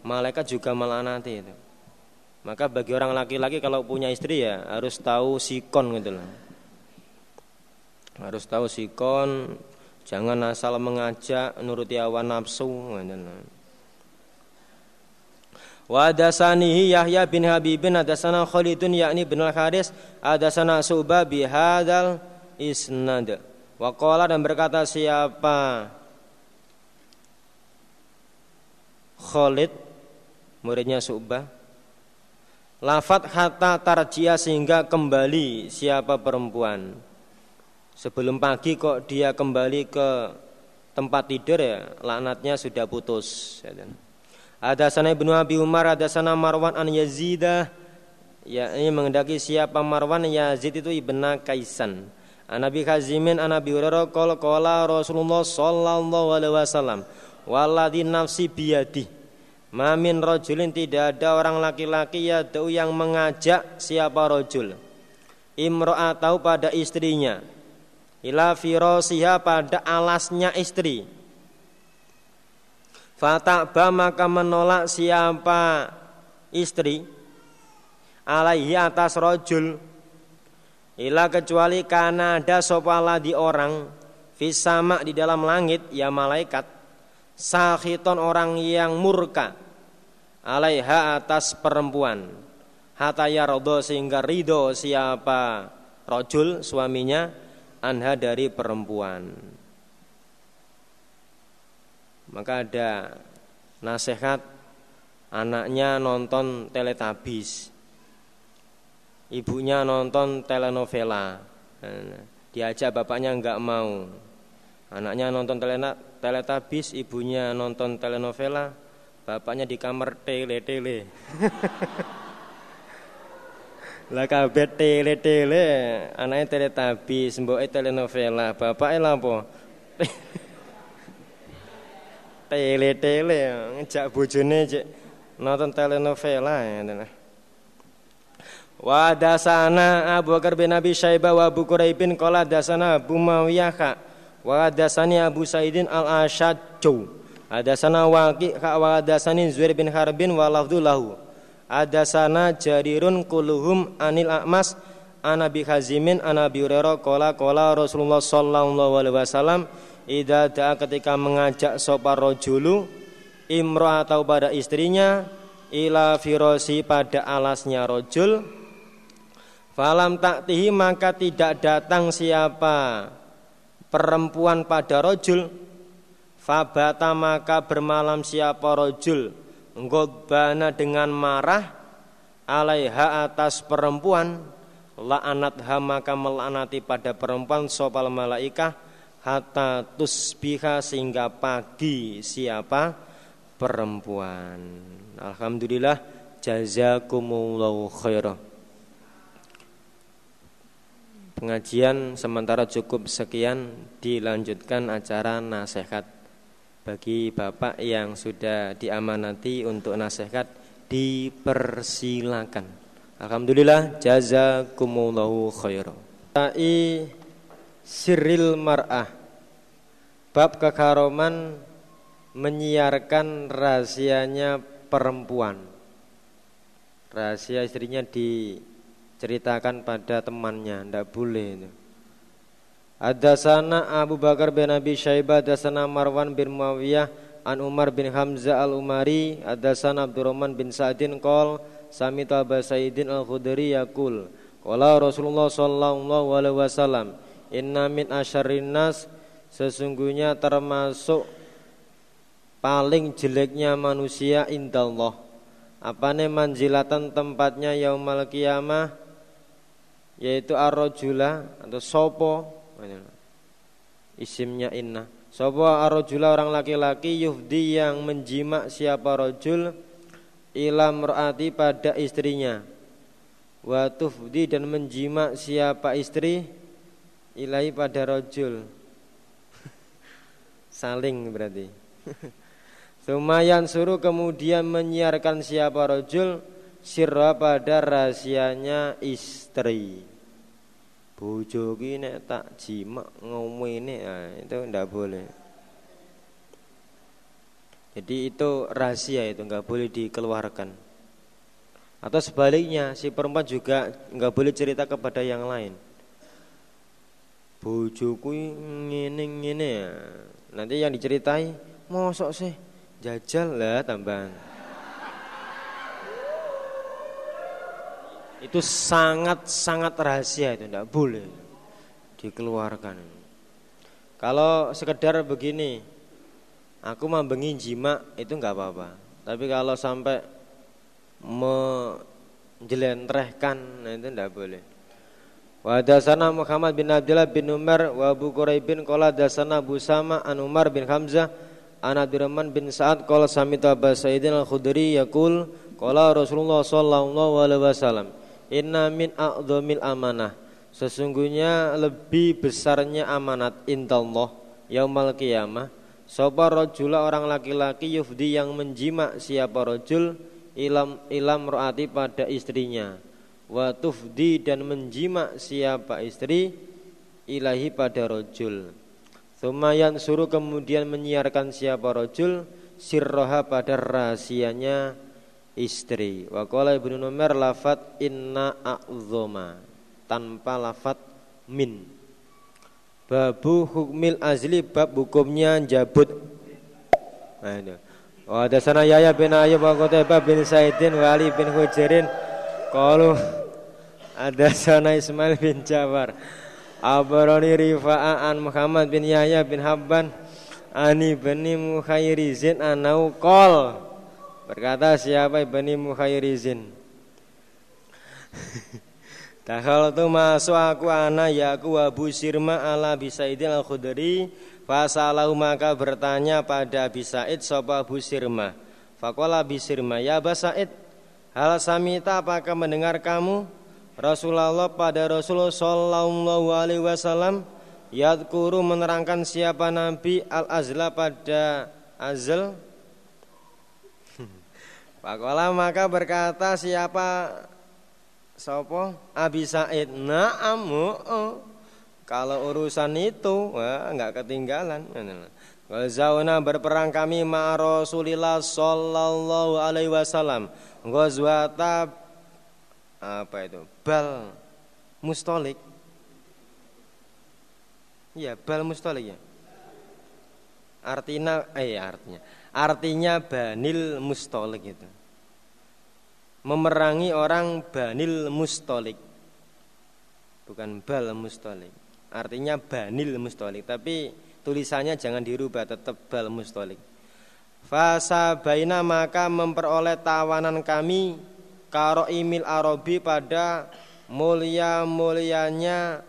malaikat juga melanati itu. Maka bagi orang laki-laki kalau punya istri ya harus tahu sikon gitu loh. Harus tahu sikon jangan asal mengajak nuruti awan nafsu gitu loh. Wa dasanihi Yahya bin Habibin adasana Khalidun yakni bin Al-Haris adasana Subah bihadal isnad. Wakola dan berkata siapa? Khalid muridnya Subah. Lafat hatta tarjia sehingga kembali siapa perempuan. Sebelum pagi kok dia kembali ke tempat tidur ya laknatnya sudah putus. Ada sana Ibnu Abi Umar ada sana Marwan an Yazidah. Ya ini mengendaki siapa Marwan? Yazid itu ibna Kaisan Anabi Hazimin Anabi Hurairah qala qala Rasulullah sallallahu alaihi wasallam waladhi nafsi biyadi. Mamin rojulin tidak ada orang laki-laki ya yang mengajak siapa rojul tahu pada istrinya. Ila firosiha pada alasnya istri. Fatakba maka menolak siapa istri alaihi atas rojul Ila kecuali karena ada sopala di orang Fisama di dalam langit ya malaikat Sakhiton orang yang murka alaiha atas perempuan. Hatta yardo sehingga ridho siapa rojul suaminya anha dari perempuan. Maka ada nasihat anaknya nonton teletabis ibunya nonton telenovela diajak bapaknya enggak mau anaknya nonton teletabis ibunya nonton telenovela bapaknya di kamar tele-tele. lah kabeh tele-tele, anaknya teletabi, semboke telenovela, bapaknya lah apa? tele-tele, ngejak bojone nonton telenovela ya. Wa dasana Abu Bakar bin Abi Syaibah wa Abu Quraibin qala dasana Abu Mawiyah wa dasani Abu Saidin al-Asyadju sana Waqi ka wa hadasani Zuhair bin Harbin wa lafdhu lahu. sana Jarirun kulluhum anil A'mas Anabi Hazimin Anabi Hurairah qala qala Rasulullah sallallahu alaihi wasallam idza da'a ketika mengajak sapa rajulu imra atau pada istrinya ila firosi pada alasnya rojul falam taktihi maka tidak datang siapa perempuan pada rojul. Fabata maka bermalam siapa rojul. Ngodbana dengan marah Alaiha atas perempuan. La'anatha maka melaknati pada perempuan Sopal malaikah. Hatta tusbiha sehingga pagi siapa perempuan. Alhamdulillah Jazakumullahu khairah Pengajian sementara cukup sekian Dilanjutkan acara nasihat bagi Bapak yang sudah diamanati untuk nasihat dipersilakan. Alhamdulillah jazakumullahu khairan. Tai sirril mar'ah. Bab kekaroman menyiarkan rahasianya perempuan. Rahasia istrinya diceritakan pada temannya, tidak boleh itu. Hadasana Abu Bakar bin Abi Syaibah Hadasana Marwan bin Muawiyah An Umar bin Hamzah al-Umari Hadasana Abdurrahman bin Sa'din Qol Samitu Aba Sayyidin al-Khudri Yakul Qala Rasulullah sallallahu alaihi wasallam Inna min asyarrin nas Sesungguhnya termasuk Paling jeleknya manusia indallah Apane manjilatan tempatnya yaumal kiamah Yaitu ar-rajula Atau sopo Isimnya inna. Sopo arojula orang laki-laki yufdi yang menjima siapa rojul ilam roati pada istrinya. Wa tufdi dan menjima siapa istri ilahi pada rojul. Saling berarti. Sumayan suruh kemudian menyiarkan siapa rojul sirra pada rahasianya istri. Bojo ki nek tak jimak ngomene nah, itu ndak boleh. Jadi itu rahasia itu nggak boleh dikeluarkan. Atau sebaliknya si perempuan juga nggak boleh cerita kepada yang lain. Bojoku ngene ngene ya. Nanti yang diceritai mosok sih jajal lah tambahan itu sangat-sangat rahasia itu tidak boleh dikeluarkan. Kalau sekedar begini, aku membengi jima itu nggak apa-apa. Tapi kalau sampai menjelentrehkan, nah itu tidak boleh. Wa dasana Muhammad bin Abdullah bin Umar wa Abu Quraibin qala dasana Abu Sama an Umar bin Hamzah an Abdurrahman bin Sa'ad qala samitu Abu Sa'idin al-Khudri yaqul qala Rasulullah sallallahu alaihi wasallam Inna min a'dhamil amanah. Sesungguhnya lebih besarnya amanat intallah Yaumal qiyamah. Sopa rojula orang laki-laki yufdi yang menjima siapa rojul? Ilam, ilam ro'ati pada istrinya. Wa tufdi dan menjima siapa istri? Ilahi pada rojul. Sumayan suruh kemudian menyiarkan siapa rojul? Sirroha pada rahasianya istri. Wa qala Ibnu Umar lafat inna a'zoma tanpa lafat min. Babu hukmil azli bab hukumnya jabut Aduh. Wa hadatsana Yahya bin Ayyub wa Qutaibah bin Saidin wa Ali bin Hujirin qalu hadatsana Ismail bin Jafar Abarani Rifa'a an Muhammad bin Yahya bin Habban Ani bin Mukhairizin anau qol Berkata siapa Ibni Mukhairizin? Dakhal tu masuk aku ana ya aku Abu Sirma ala Bisaidin al-Khudri. Fasalahu maka bertanya pada Abi Said Sopa Abu Sirma? Fakola Abi Sirma Ya Aba Said Hal samita apakah mendengar kamu? Rasulullah pada Rasulullah Sallallahu Alaihi Wasallam Yadkuru menerangkan siapa Nabi Al-Azla pada Azl Fakola maka berkata siapa Sopo Abi Said Naam oh. Kalau urusan itu wah enggak ketinggalan. Ghazawna berperang kami ma Rasulillah sallallahu alaihi wasallam. Ghazwata apa itu? Bal Mustolik. Iya, Bal Mustolik ya. Artinya eh artinya artinya Banil Mustolik itu. Memerangi orang Banil Mustolik. Bukan Bal Mustolik. Artinya banil mustolik Tapi tulisannya jangan dirubah tetap bal mustolik Fasa baina maka memperoleh tawanan kami Karo imil Arabi pada mulia-mulianya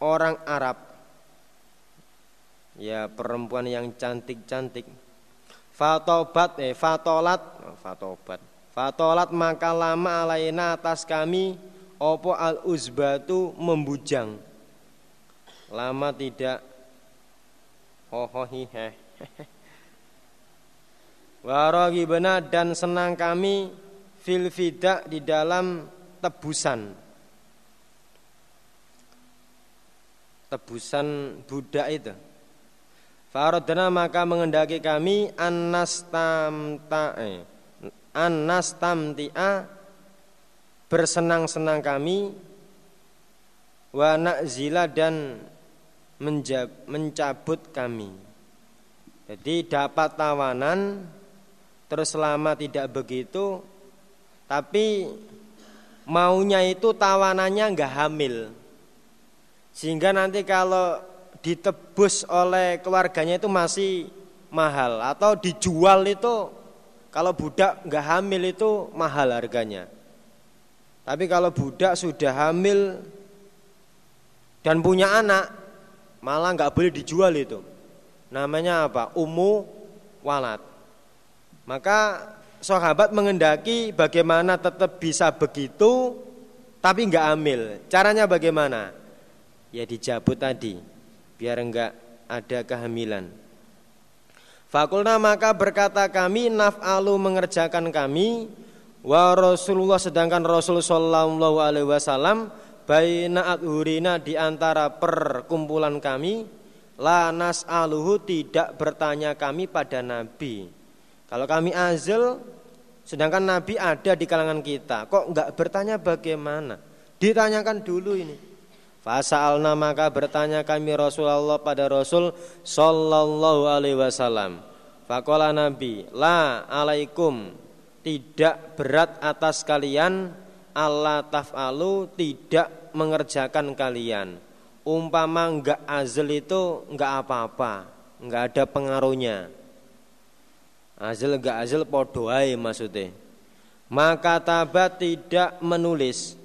orang Arab. Ya perempuan yang cantik-cantik. Fatobat eh fatolat. Fatobat Fatolat maka lama alaina atas kami Opo al uzbatu membujang. Lama tidak. Warogi benar dan senang kami fil fidak di dalam tebusan. Tebusan budak itu. Farodana maka mengendaki kami annastamtae annastamtia bersenang-senang kami wa nakzila dan mencabut kami. Jadi dapat tawanan terus selama tidak begitu tapi maunya itu tawanannya enggak hamil. Sehingga nanti kalau ditebus oleh keluarganya itu masih mahal atau dijual itu kalau budak enggak hamil itu mahal harganya. Tapi kalau budak sudah hamil dan punya anak Malah nggak boleh dijual itu. Namanya apa? Umu walat. Maka sahabat mengendaki bagaimana tetap bisa begitu tapi nggak ambil. Caranya bagaimana? Ya dijabut tadi biar enggak ada kehamilan. Fakulna maka berkata kami naf'alu mengerjakan kami wa Rasulullah sedangkan Rasul sallallahu alaihi wasallam baina adhurina di antara perkumpulan kami la nas'aluhu tidak bertanya kami pada nabi. Kalau kami azal sedangkan nabi ada di kalangan kita, kok enggak bertanya bagaimana? Ditanyakan dulu ini. Fasa'alna maka bertanya kami Rasulullah pada Rasul sallallahu alaihi wasallam. Fakola Nabi, la alaikum tidak berat atas kalian. Allah taf'alu tidak mengerjakan kalian. Umpama enggak azl itu enggak apa-apa Enggak ada pengaruhnya. Azl enggak azl podoai maksudnya. Maka tabat tidak menulis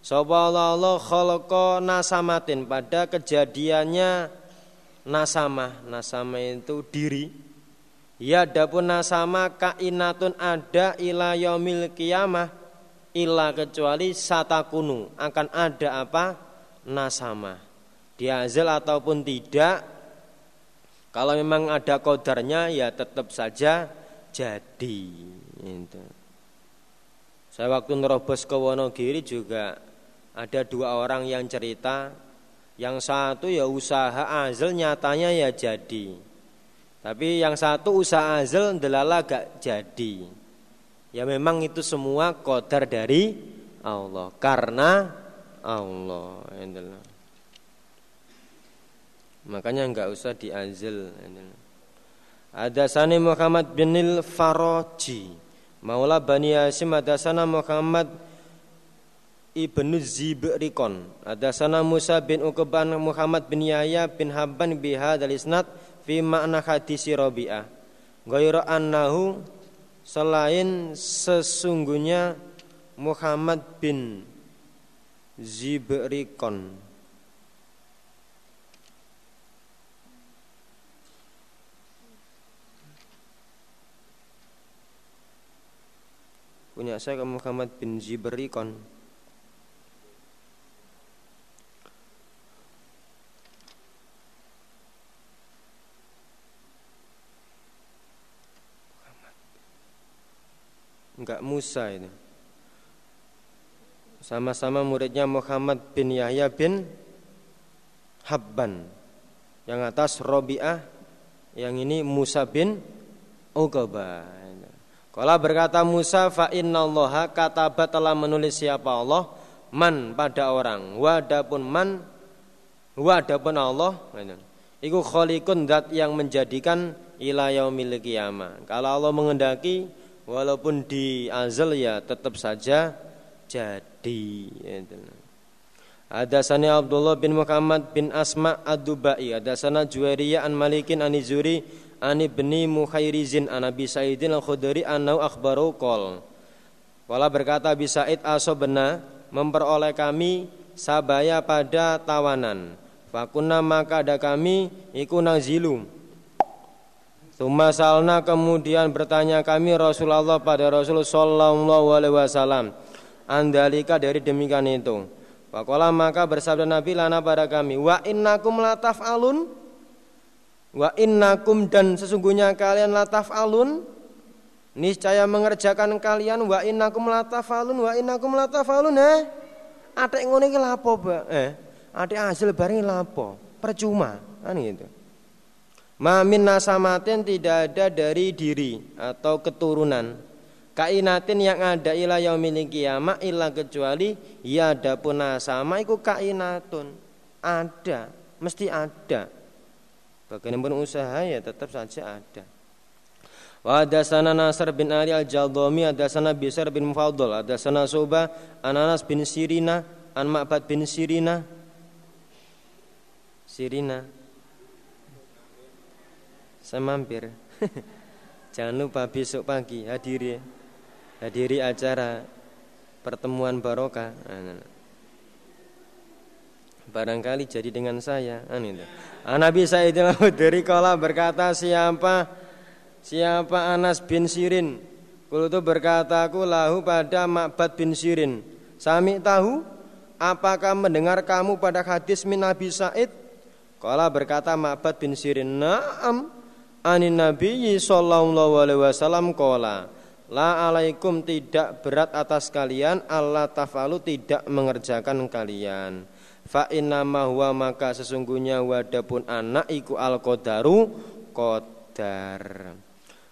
Soballallah khalqa nasamatin. Pada kejadiannya nasamah. Nasamah itu diri. Ya adapun nasama kainatun ada ila yaumil kiamah illa kecuali satakunu akan ada apa? Nasama diazil ataupun tidak kalau memang ada kodarnya ya tetap saja jadi. Itu. saya waktu nerobos ke Wonogiri juga ada dua orang yang cerita. Yang satu ya usaha azil nyatanya ya jadi. Tapi yang satu usaha azil delala gak jadi. Ya memang itu semua kodar dari Allah. Karena Allah. Makanya enggak usah diazil Hadasani Muhammad bin Faraji Maula Bani Hashim hadasana Muhammad ibnu Zibrikon Hadasana Musa bin Uqban Muhammad bin Yahya bin Habban biha isnad fi makna hadisi Rabi'ah. Gaira annahu selain sesungguhnya Muhammad bin Zibrikon punya saya Muhammad bin Zibrikon enggak Musa ini. Sama-sama muridnya Muhammad bin Yahya bin Habban. Yang atas Robi'ah yang ini Musa bin Uqbah. Kala berkata Musa fa innallaha kataba telah menulis siapa Allah? Man pada orang. Wadapun man wadapun Allah. Iku khaliqun zat yang menjadikan ila yaumil qiyamah. Kalau Allah mengendaki walaupun di azal ya tetap saja jadi ada sana Abdullah bin Muhammad bin Asma ad-Dubai Ada sana Juwairiyah an Malikin an Izuri ani bni Mukhairizin an Abi Sa'idin al-Khudri anau akhbaru qol. Wala berkata Abi Sa'id asobena memperoleh kami sabaya pada tawanan. Fakunna maka ada kami iku zilu. Tuma salna kemudian bertanya kami Rasulullah pada Rasul sallallahu alaihi wasallam andalika dari demikian itu. Fakola maka bersabda Nabi lana pada kami wa innakum lataf alun Wa innakum dan sesungguhnya kalian lataf alun niscaya mengerjakan kalian wa innakum latafalun wa innakum latafalun eh? Atek ngene iki lapo Pak? Eh atek hasil bareng lapo? Percuma. Kan gitu Mamin nasamatin tidak ada dari diri atau keturunan. Kainatin yang ada ila yaumil kiamat illa kecuali ya ada pun nasama iku kainatun. Ada mesti ada. Bagaimanapun usaha ya tetap saja ada. Wa sana Nasr bin Ali al-Jaldami sana Bisar bin Mufaddal sana Subah Ananas bin Sirina an bin Sirina. Sirina Saya mampir. Jangan lupa besok pagi hadiri hadiri acara pertemuan barokah. Nah, nah, nah. Barangkali jadi dengan saya. Itu. Nabi Sa'id al-Khudri kala berkata siapa siapa Anas bin Sirin? Kulu itu berkata aku lahu pada Ma'bad bin Sirin. Sami tahu? Apakah mendengar kamu pada hadis min Nabi Sa'id? Kala berkata Ma'bad bin Sirin. Naam Anin Nabi sallallahu alaihi wasallam kala La alaikum tidak berat atas kalian Allah tafalu tidak mengerjakan kalian. Fa inna huwa maka sesungguhnya wadapun anak iku al qadaru qadar.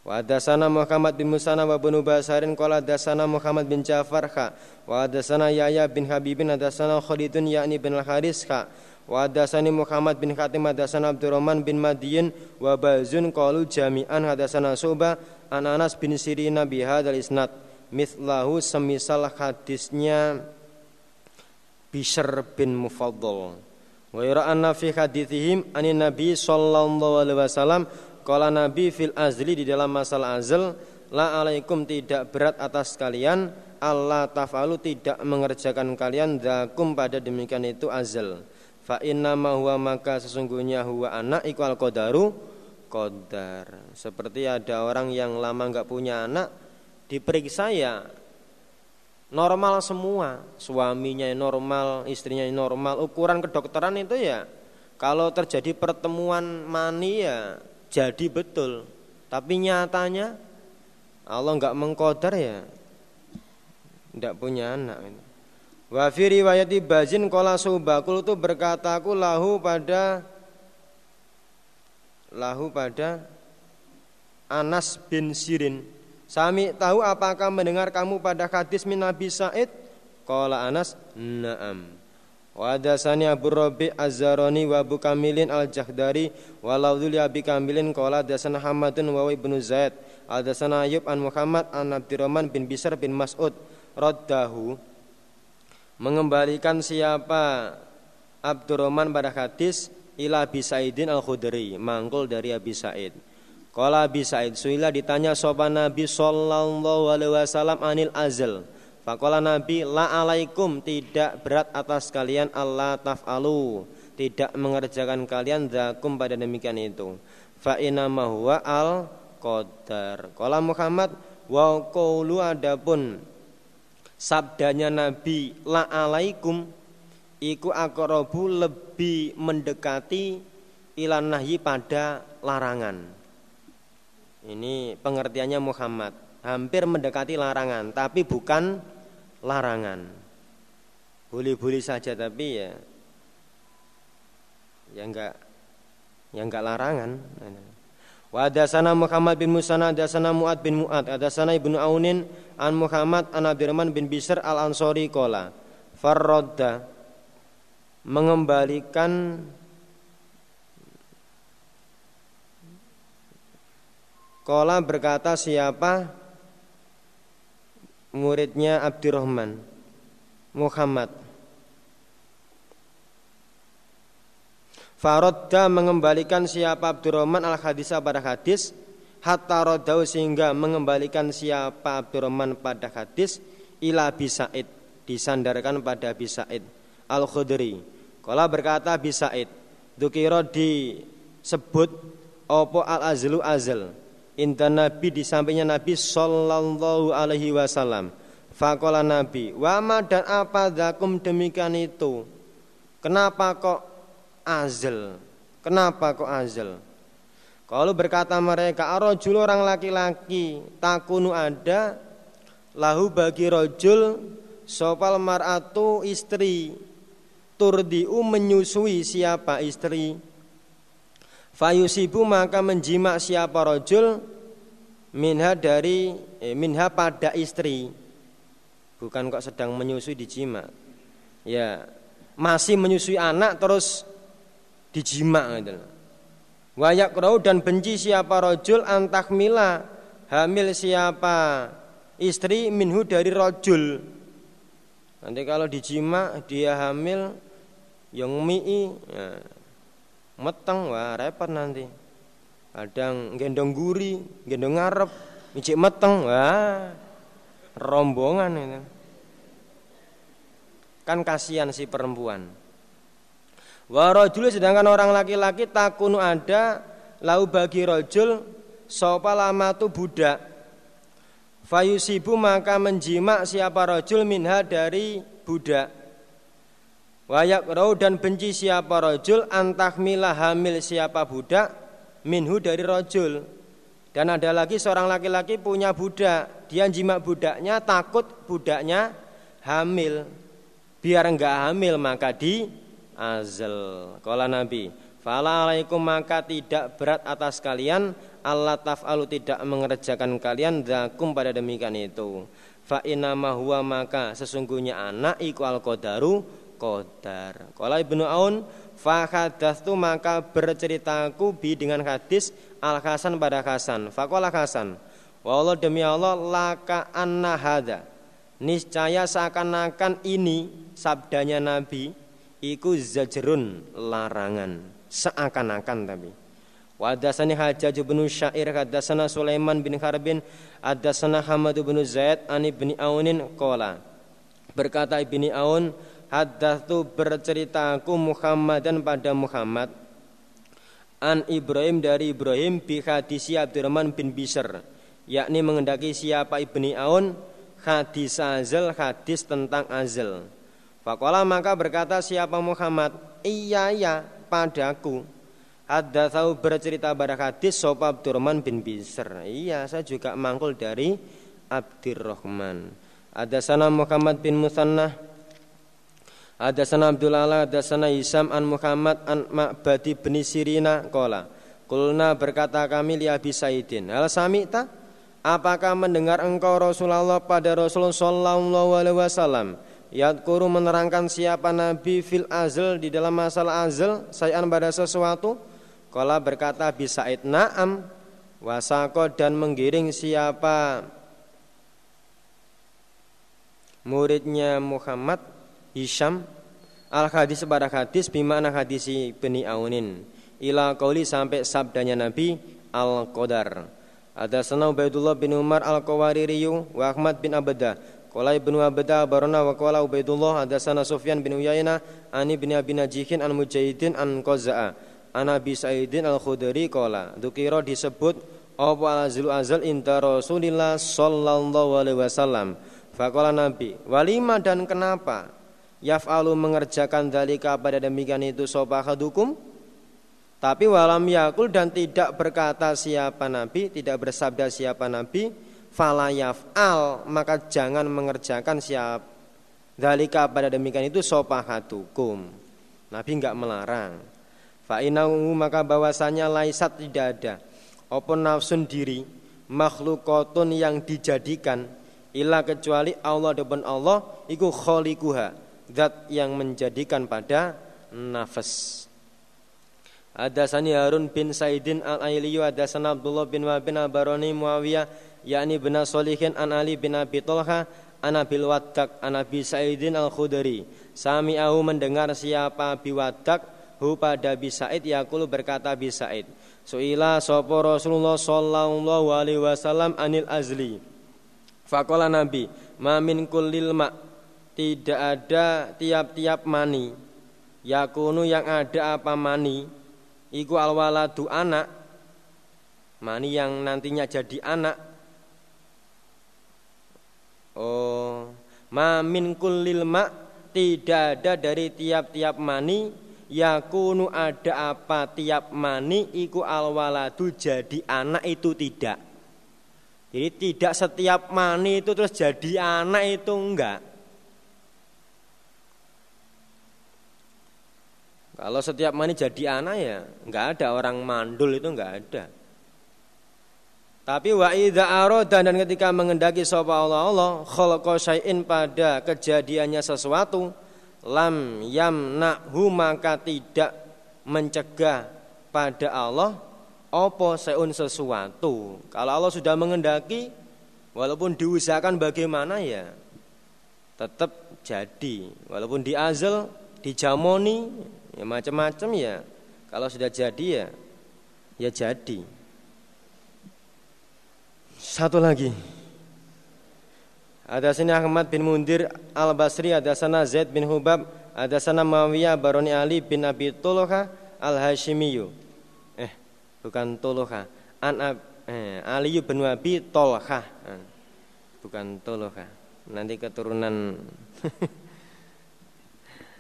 Wa dasana Muhammad bin Musana wa bin Basarin qala dasana Muhammad bin Ja'far kha. Wa dasana Yahya bin Habibin dasana Khalidun yakni bin al Haris kha wa dasani Muhammad bin Khatim hadasana Abdurrahman bin Madiyin wa Bazun qalu jami'an hadasana Suba an Anas bin Sirina bihadzal isnad mithlahu semisal hadisnya Bishr bin Mufaddal. Wa yara anna fi hadithihim anin Nabi sallallahu alaihi wasallam qala Nabi fil azli di dalam masalah azal la alaikum tidak berat atas kalian Allah tafalu tidak mengerjakan kalian zakum pada demikian itu azal. Fa inna ma huwa maka sesungguhnya huwa anak iku al qadaru qadar. Seperti ada orang yang lama enggak punya anak diperiksa ya normal semua. Suaminya normal istrinya normal ukuran kedokteran itu ya kalau terjadi pertemuan mani ya jadi betul. Tapi nyatanya Allah nggak mengkodar ya tidak punya anak Wa fi riwayati Bazin qala subakul itu berkata aku lahu pada lahu pada Anas bin Sirin Sami tahu apakah mendengar kamu pada hadis min Nabi Said? Qala Anas, "Na'am." Wa hadasani Abu Rabi Az-Zarani wa Abu Kamilin Al-Jahdari wa laudhu Abi Kamilin qala hadasana Hamadun wa Ibnu Zaid hadasana Ayub an Muhammad an Abdurrahman bin Bisr bin Mas'ud raddahu mengembalikan siapa Abdurrahman pada hadis ila Abi Sa'idin Al-Khudri mangkul dari Abi Sa'id Qala Abi Sa'id suila ditanya sopan Nabi sallallahu alaihi wasallam anil azal Fakola Nabi la alaikum tidak berat atas kalian Allah taf'alu tidak mengerjakan kalian zakum pada demikian itu. Fa inama al qadar. Kala Muhammad wa adapun sabdanya Nabi la alaikum iku akrobu lebih mendekati ilan nahyi pada larangan. Ini pengertiannya Muhammad hampir mendekati larangan tapi bukan larangan. Boleh-boleh saja tapi ya ya enggak ya enggak larangan. Wa hadasana Muhammad bin Musana hadasana Muad bin Muad hadasana Ibnu Aunin an Muhammad an Abdurrahman bin Bisr al Ansori kola farrodda mengembalikan Kola berkata siapa muridnya Abdurrahman Muhammad. Farodda mengembalikan siapa Abdurrahman al-hadisah pada hadis Hatta rodau sehingga mengembalikan siapa Abdurrahman pada hadis Ila Bisaid Disandarkan pada Bisaid Al-Khudri. Kala berkata Bisaid Dukiro disebut Opo al-azlu azl? Inta Nabi di sampingnya Nabi Sallallahu alaihi wasallam. Fakola Nabi Wama dan apa dakum demikian itu? Kenapa kok azal Kenapa kok azal Kalau berkata mereka Arojul orang laki-laki Takunu ada Lahu bagi rojul Sopal mar'atu istri Turdiu menyusui siapa istri Fayusibu maka menjimak siapa rojul minha dari eh, minha pada istri. Bukan kok sedang menyusui dijima. Ya, masih menyusui anak terus dijima gitu. Wayak rau dan benci siapa rojul antakmila hamil siapa istri minhu dari rojul. Nanti kalau dijima dia hamil yang mii ya, meteng wah repot nanti. Kadang gendong guri gendong ngarep micik meteng wah rombongan itu. Kan kasihan si perempuan warojul sedangkan orang laki-laki takunu ada lau bagi rojul sopa lama tu budak fayusibu maka menjimak siapa rojul minha dari budak Wayak rau dan benci siapa rojul antahmila hamil siapa budak minhu dari rojul. Dan ada lagi seorang laki-laki punya budak, dia jimak budaknya takut budaknya hamil. Biar enggak hamil maka di azal. Kala Nabi, Fala alaikum maka tidak berat atas kalian Allah taf'alu tidak mengerjakan kalian dakum pada demikian itu. Fa inama huwa maka sesungguhnya anak iku al qadaru qadar. Qala Ibnu Aun tu maka berceritaku bi dengan hadis Al Hasan pada Hasan. Faqala Hasan, Allah demi Allah laka anna hada. Niscaya seakan-akan ini sabdanya Nabi iku zajrun larangan. Seakan-akan tapi. Wadasani Hajjaj bin Syair Hadasana Sulaiman bin Harbin Hadasana Hamad bin Zaid Ani bin Aunin Kola Berkata Ibni Aun Hadatsu berceritaku Muhammad dan pada Muhammad. An Ibrahim dari Ibrahim bi hadisi Abdurrahman bin Bisr yakni mengendaki siapa ibni Aun hadis azal hadis tentang azal Fakola maka berkata siapa Muhammad? Iya ya padaku. Ada tahu bercerita pada hadis Sob Abdurrahman bin Bisr. Iya saya juga mangkul dari Abdurrahman. Ada sana Muhammad bin Musannah Hadasana Abdul Ala, hadasana Hisam an Muhammad an Ma'badi bin Sirina. Kola. Kulna berkata kami li Abi Saidin. Hal Apakah mendengar engkau Rasulullah pada Rasulullah sallallahu alaihi wasallam Yadkuru menerangkan siapa Nabi fil azl di dalam masalah azl sayan pada sesuatu. Kala berkata bisa na'am. Wasako dan menggiring siapa? Muridnya Muhammad Hisham. Al hadis pada hadis bimana hadis Bani Aunin. Ila kauli sampai sabdanya Nabi al Qadar. Ada sana Ubaidullah bin Umar al Qawaririyu wa Ahmad bin Abadah Qala Ibnu Abda barana wa qala Ubaidullah hadatsana Sufyan bin Uyainah ani bin Abi Najihin an Mujahidin an Qaza'a an Abi Sa'idin Al-Khudri qala dzukira disebut apa azlu azal inta Rasulillah sallallahu alaihi wasallam? Faqala Nabi walima dan kenapa yaf'alu mengerjakan dalika pada demikian itu sobahadukum tapi walam yakul dan tidak berkata siapa Nabi tidak bersabda siapa Nabi falayaf al maka jangan mengerjakan siap. Dalika pada demikian itu sopahatukum. Nabi enggak melarang. Fa'inahu maka bahwasanya laisat tidak ada. Opo nafsun diri makhlukotun yang dijadikan ilah kecuali Allah depan Allah iku kholikuha zat yang menjadikan pada nafas. Ada sani Harun bin Saidin al-Ailiyu ada sana Abdullah bin Wabin al-Baroni Muawiyah yakni bin Solihin an Ali bin Abi Tolha an Abil Wadak an Abi Sa'idin al-Khudri. Sami'ahu mendengar siapa Abi Wadak hu pada Abi Sa'id yakul berkata Abi Sa'id Su'ila sopo Rasulullah sallallahu alaihi wasallam anil azli. Fakola Nabi Ma min kullil ma Tidak ada tiap-tiap mani. Yakunu yang ada apa mani? Iku alwaladu anak. Mani yang nantinya jadi anak Oh, ma min kullil ma tidak ada dari tiap-tiap mani yakunu ada apa tiap mani iku alwaladu jadi anak itu tidak. Jadi tidak setiap mani itu terus jadi anak itu enggak. Kalau setiap mani jadi anak ya enggak ada orang mandul itu enggak ada. Tapi wa idza arada dan ketika mengendaki sapa Allah Allah khalaqa syai'in pada kejadiannya sesuatu lam yamnahu maka tidak mencegah pada Allah apa seun sesuatu. Kalau Allah sudah mengendaki walaupun diusahakan bagaimana ya tetap jadi. Walaupun di azal, dijamoni ya macam-macam ya. Kalau sudah jadi ya ya jadi. Satu lagi. Ada sini Ahmad bin Mundir Al Basri, ada sana Zaid bin Hubab, ada sana Mawiyah Baroni Ali bin Abi Toloha Al Hashimiyu. Eh, bukan Toloha. An eh, Ali bin Abi Tolha. Eh, bukan Toloha. Nanti keturunan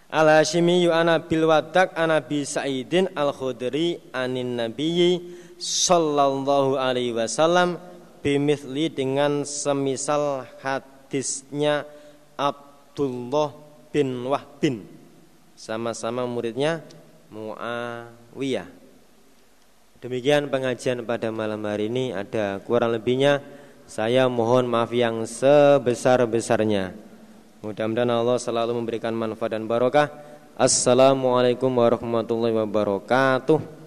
Al Hashimiyu ana bil wadak ana Sa'idin Al Khudri anin Nabiyyi sallallahu alaihi wasallam bimithli dengan semisal hadisnya Abdullah bin Wahbin sama-sama muridnya Muawiyah. Demikian pengajian pada malam hari ini ada kurang lebihnya saya mohon maaf yang sebesar-besarnya. Mudah-mudahan Allah selalu memberikan manfaat dan barokah. Assalamualaikum warahmatullahi wabarakatuh.